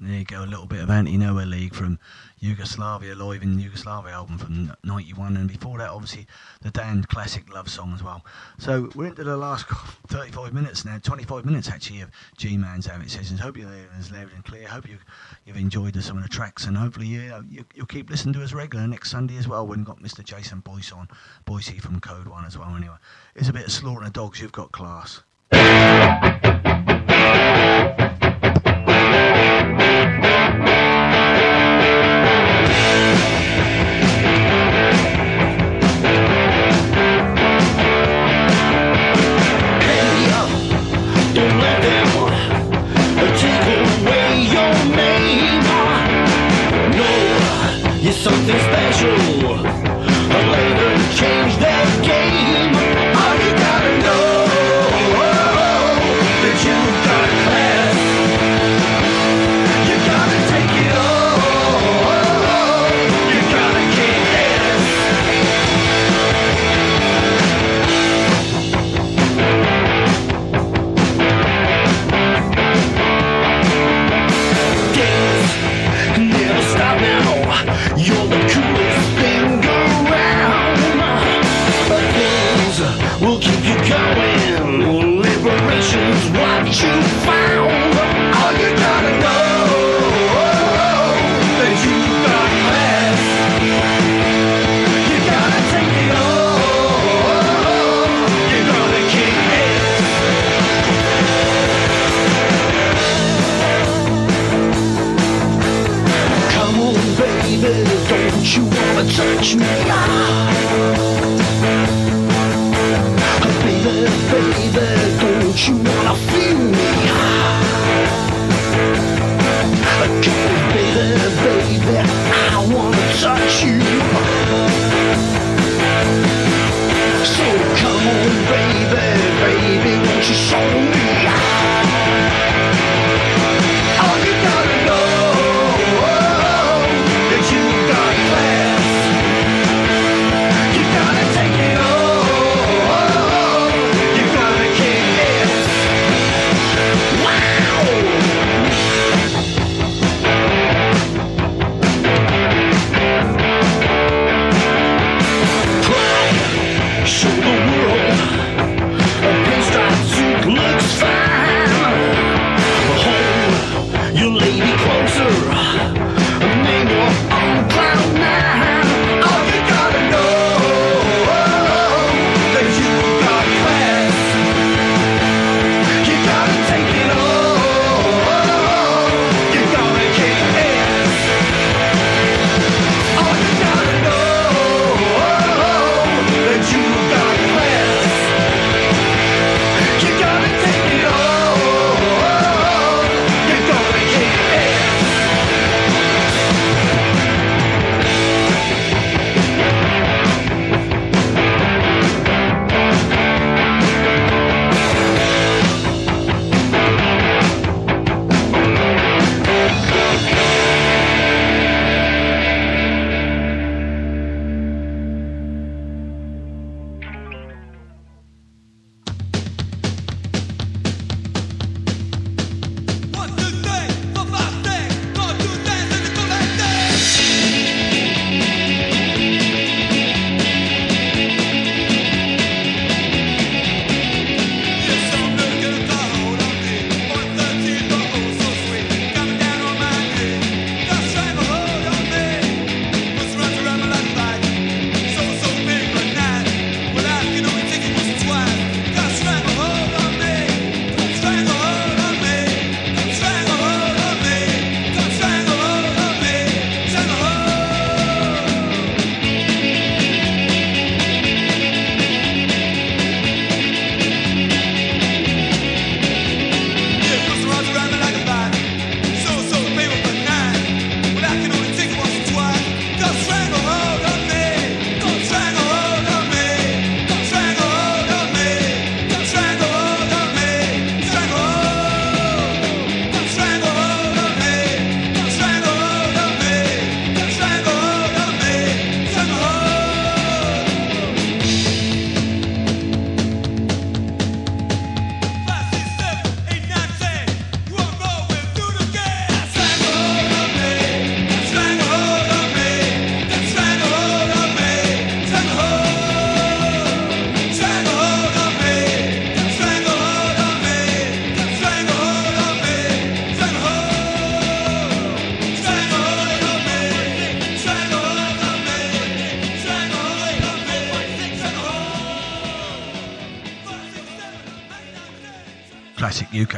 There you go, a little bit of Anti Nowhere League from Yugoslavia, live in Yugoslavia album from 91, and before that, obviously, the Damned classic love song as well. So we're into the last (laughs) 35 minutes now, 25 minutes actually, of G Man's Avid Sessions. Hope you're there as loud and clear. Hope you, you've enjoyed some of the tracks, and hopefully you, you, you'll keep listening to us regular next Sunday as well. When We've got Mr. Jason Boyce on, Boise from Code One as well. Anyway, it's a bit of Slaughter and the Dogs, you've got class. (laughs) something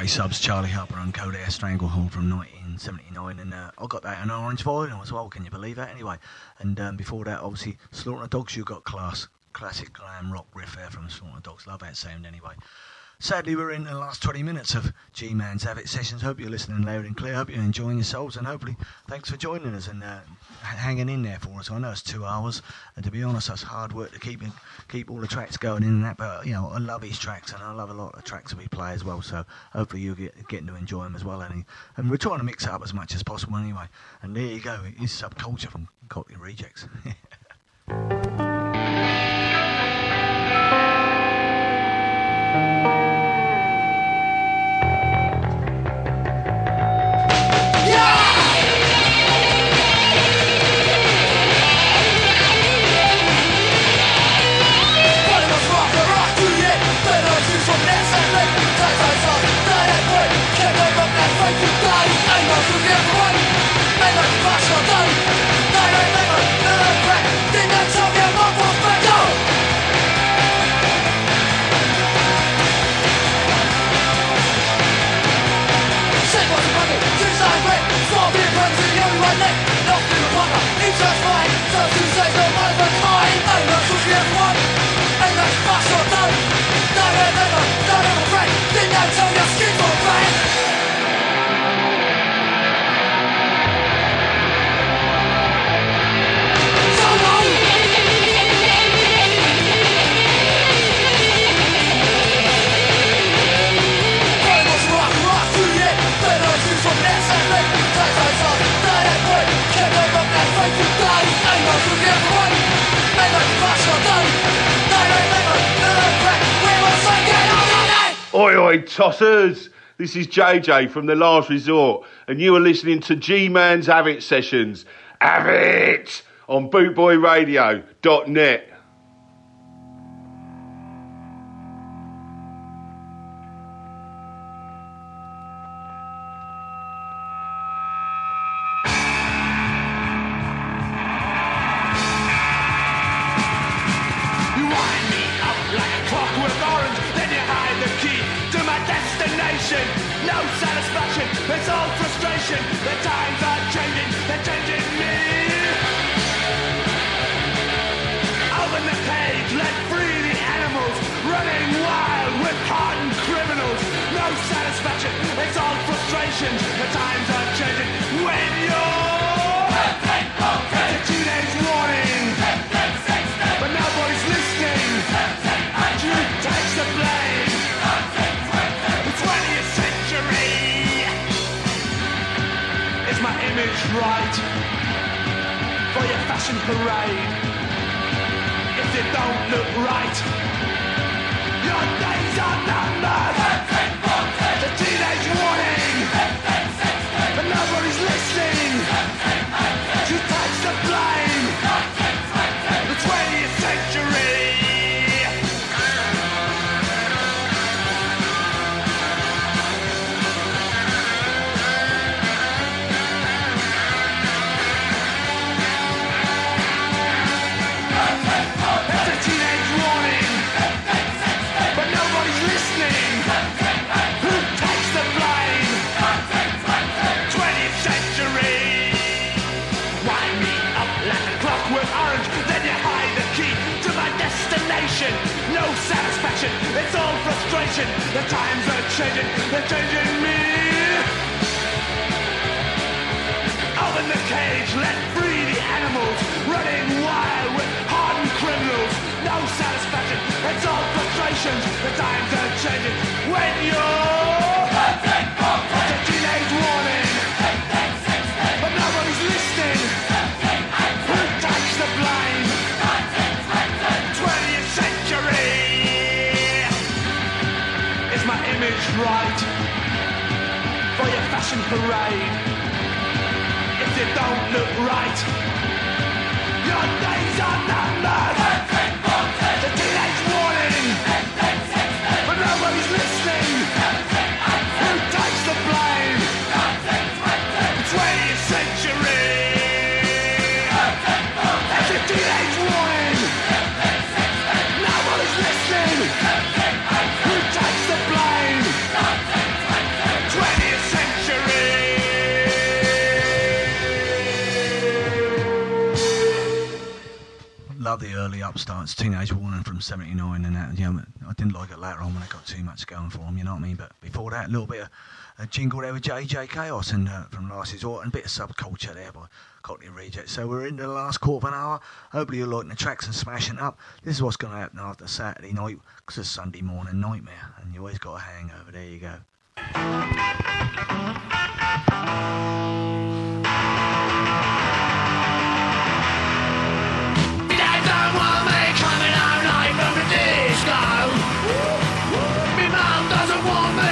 UK subs, Charlie Harper and Code Air Stranglehold from 1979, and uh, I got that in orange vinyl as well. Can you believe that? Anyway, and um, before that, obviously, Slaughter Dogs, you got class, classic glam rock riff there from Slaughter Dogs. Love that sound anyway. Sadly, we're in the last 20 minutes of G Man's Avid Sessions. Hope you're listening loud and clear. Hope you're enjoying yourselves, and hopefully, thanks for joining us and uh, hanging in there for us. I know it's two hours, and to be honest, that's hard work to keep keep all the tracks going in and that. But you know, I love these tracks, and I love a lot of tracks that we play as well. So hopefully, you're get, getting to enjoy them as well. And, and we're trying to mix it up as much as possible anyway. And there you go. It's subculture from Cockney Rejects. (laughs) Oi, oi, tossers! This is JJ from The Last Resort, and you are listening to G Man's Avid Sessions. Avid! On bootboyradio.net. Satisfaction, right for your fashion parade? If you don't look right, your days are numbered. Satisfaction, it's all frustration. The times are changing, they're changing me. Open the cage, let free the animals, running wild with hardened criminals. No satisfaction, it's all frustrations. The times are changing when you're. Right for your fashion parade? If you don't look right, your days are numbered. once teenage Warning from '79, and that, you know, I didn't like it later on when I got too much going for him. You know what I mean? But before that, a little bit of a jingle there with JJ Chaos and uh, from Last Resort, and a bit of subculture there by Cockney Reject. So we're into the last quarter of an hour. Hopefully you're liking the tracks and smashing up. This is what's going to happen after Saturday night, because it's Sunday morning nightmare, and you always got a hangover. There you go. Me mum doesn't want me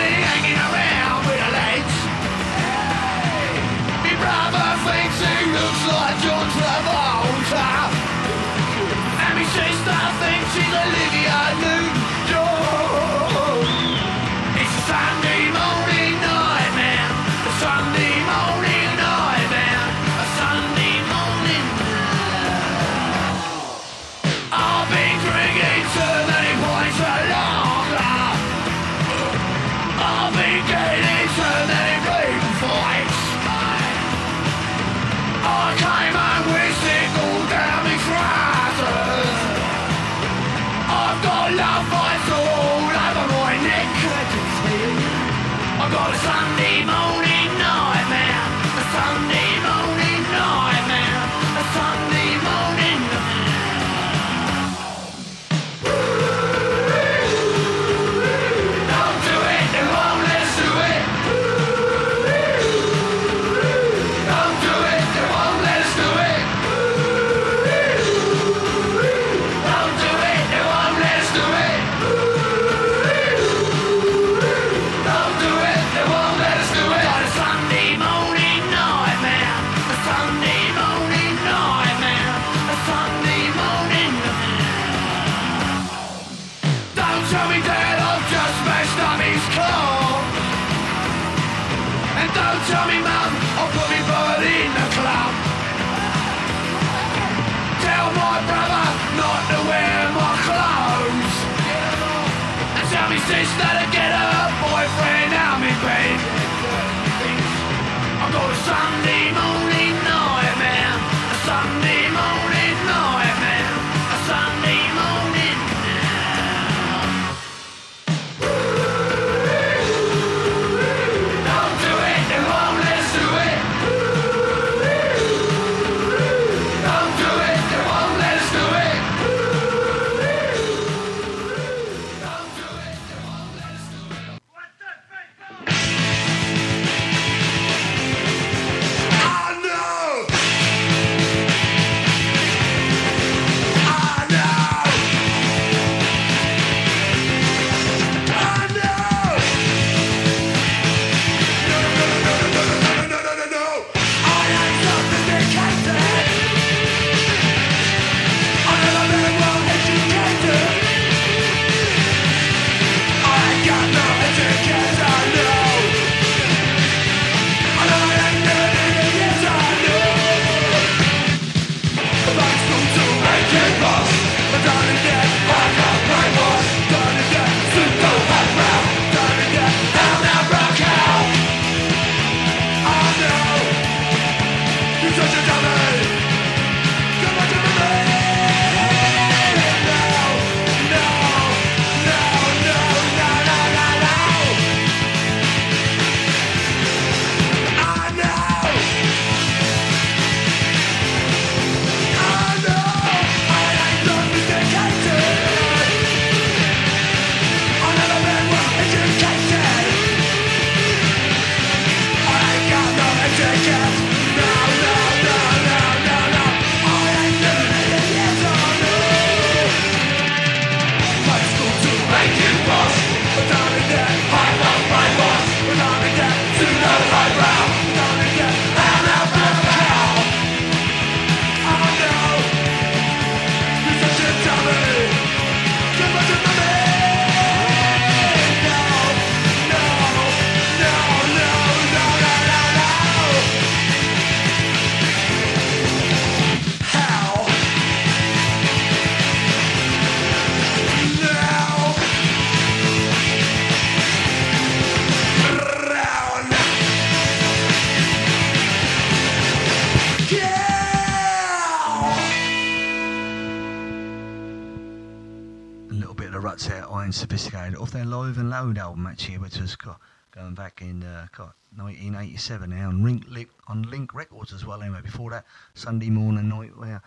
Sophisticated off their Live and Loud album actually, which was got, going back in uh, got 1987 now on Link, on Link Records as well. Anyway, before that, Sunday Morning Nightmare,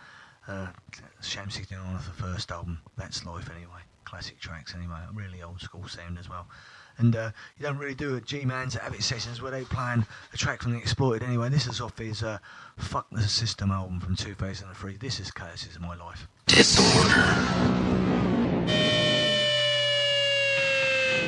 uh, Sham 69 off the first album. That's life anyway. Classic tracks anyway. Really old school sound as well. And uh, you don't really do it G-Man's Avid Sessions where they playing a track from the Exploited anyway. This is off his uh, Fuck the System album from 2003. This is Chaos is My Life. Now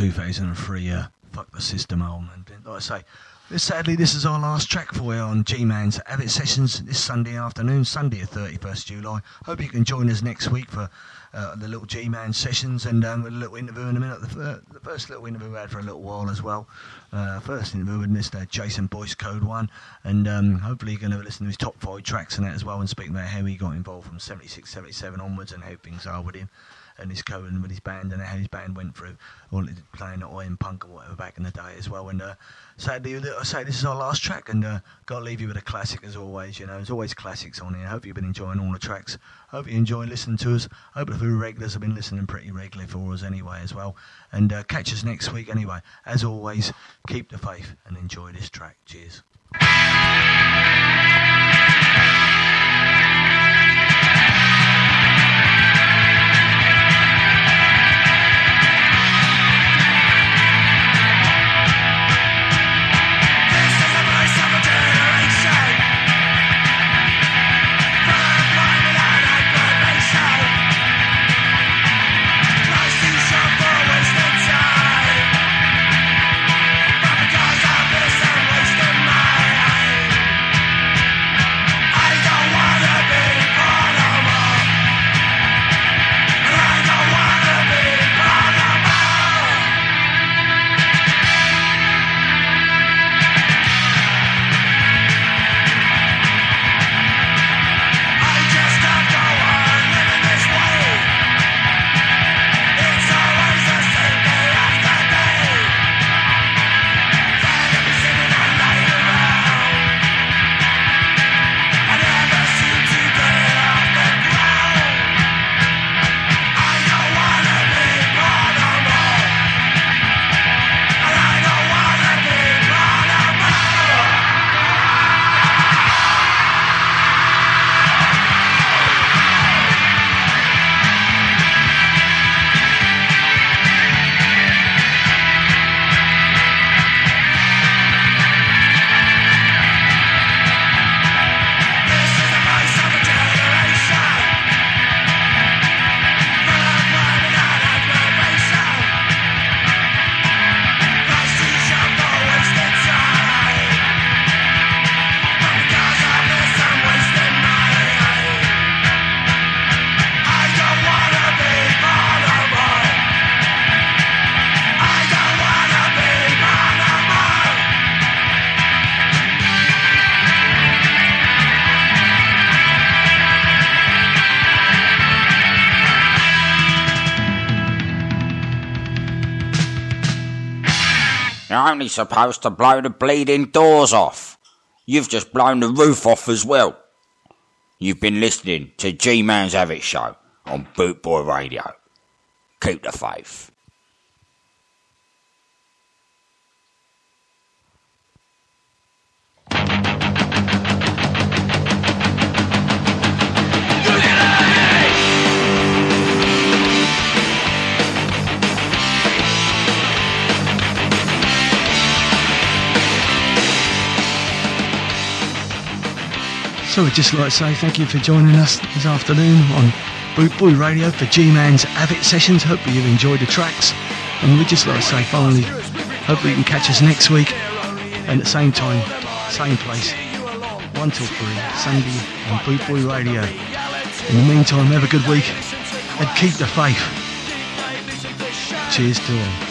2003. Uh, Fuck the System album. And like I say, sadly, this is our last track for you on G-Man's Avid Sessions this Sunday afternoon, Sunday, the 31st July. Hope you can join us next week for uh, the little G-Man sessions and um, a little interview in a minute. The, fir- the first little interview we had for a little while as well. Uh, first interview with Mr. Jason Boyce, Code 1. And um, hopefully you're going to listen to his top five tracks and that as well and speak about how he got involved from 76, 77 onwards and how things are with him and his co and with his band and how his band went through all the playing at Iron Punk or whatever back in the day as well. And uh, sadly, I say this is our last track, and uh, got to leave you with a classic as always. You know, there's always classics on here. Hope you've been enjoying all the tracks. Hope you enjoy listening to us. Hope the few regulars have been listening pretty regularly for us anyway as well. And uh, catch us next week anyway. As always, keep the faith and enjoy this track. Cheers. Supposed to blow the bleeding doors off. You've just blown the roof off as well. You've been listening to G Man's Avid Show on Bootboy Radio. Keep the faith. So we'd just like to say thank you for joining us this afternoon on Boot Boy Radio for G-Man's Avid Sessions. Hopefully you've enjoyed the tracks. And we'd just like to say finally, hopefully you can catch us next week and at the same time, same place, 1 till 3, Sunday on Boot Boy Radio. In the meantime, have a good week and keep the faith. Cheers to all.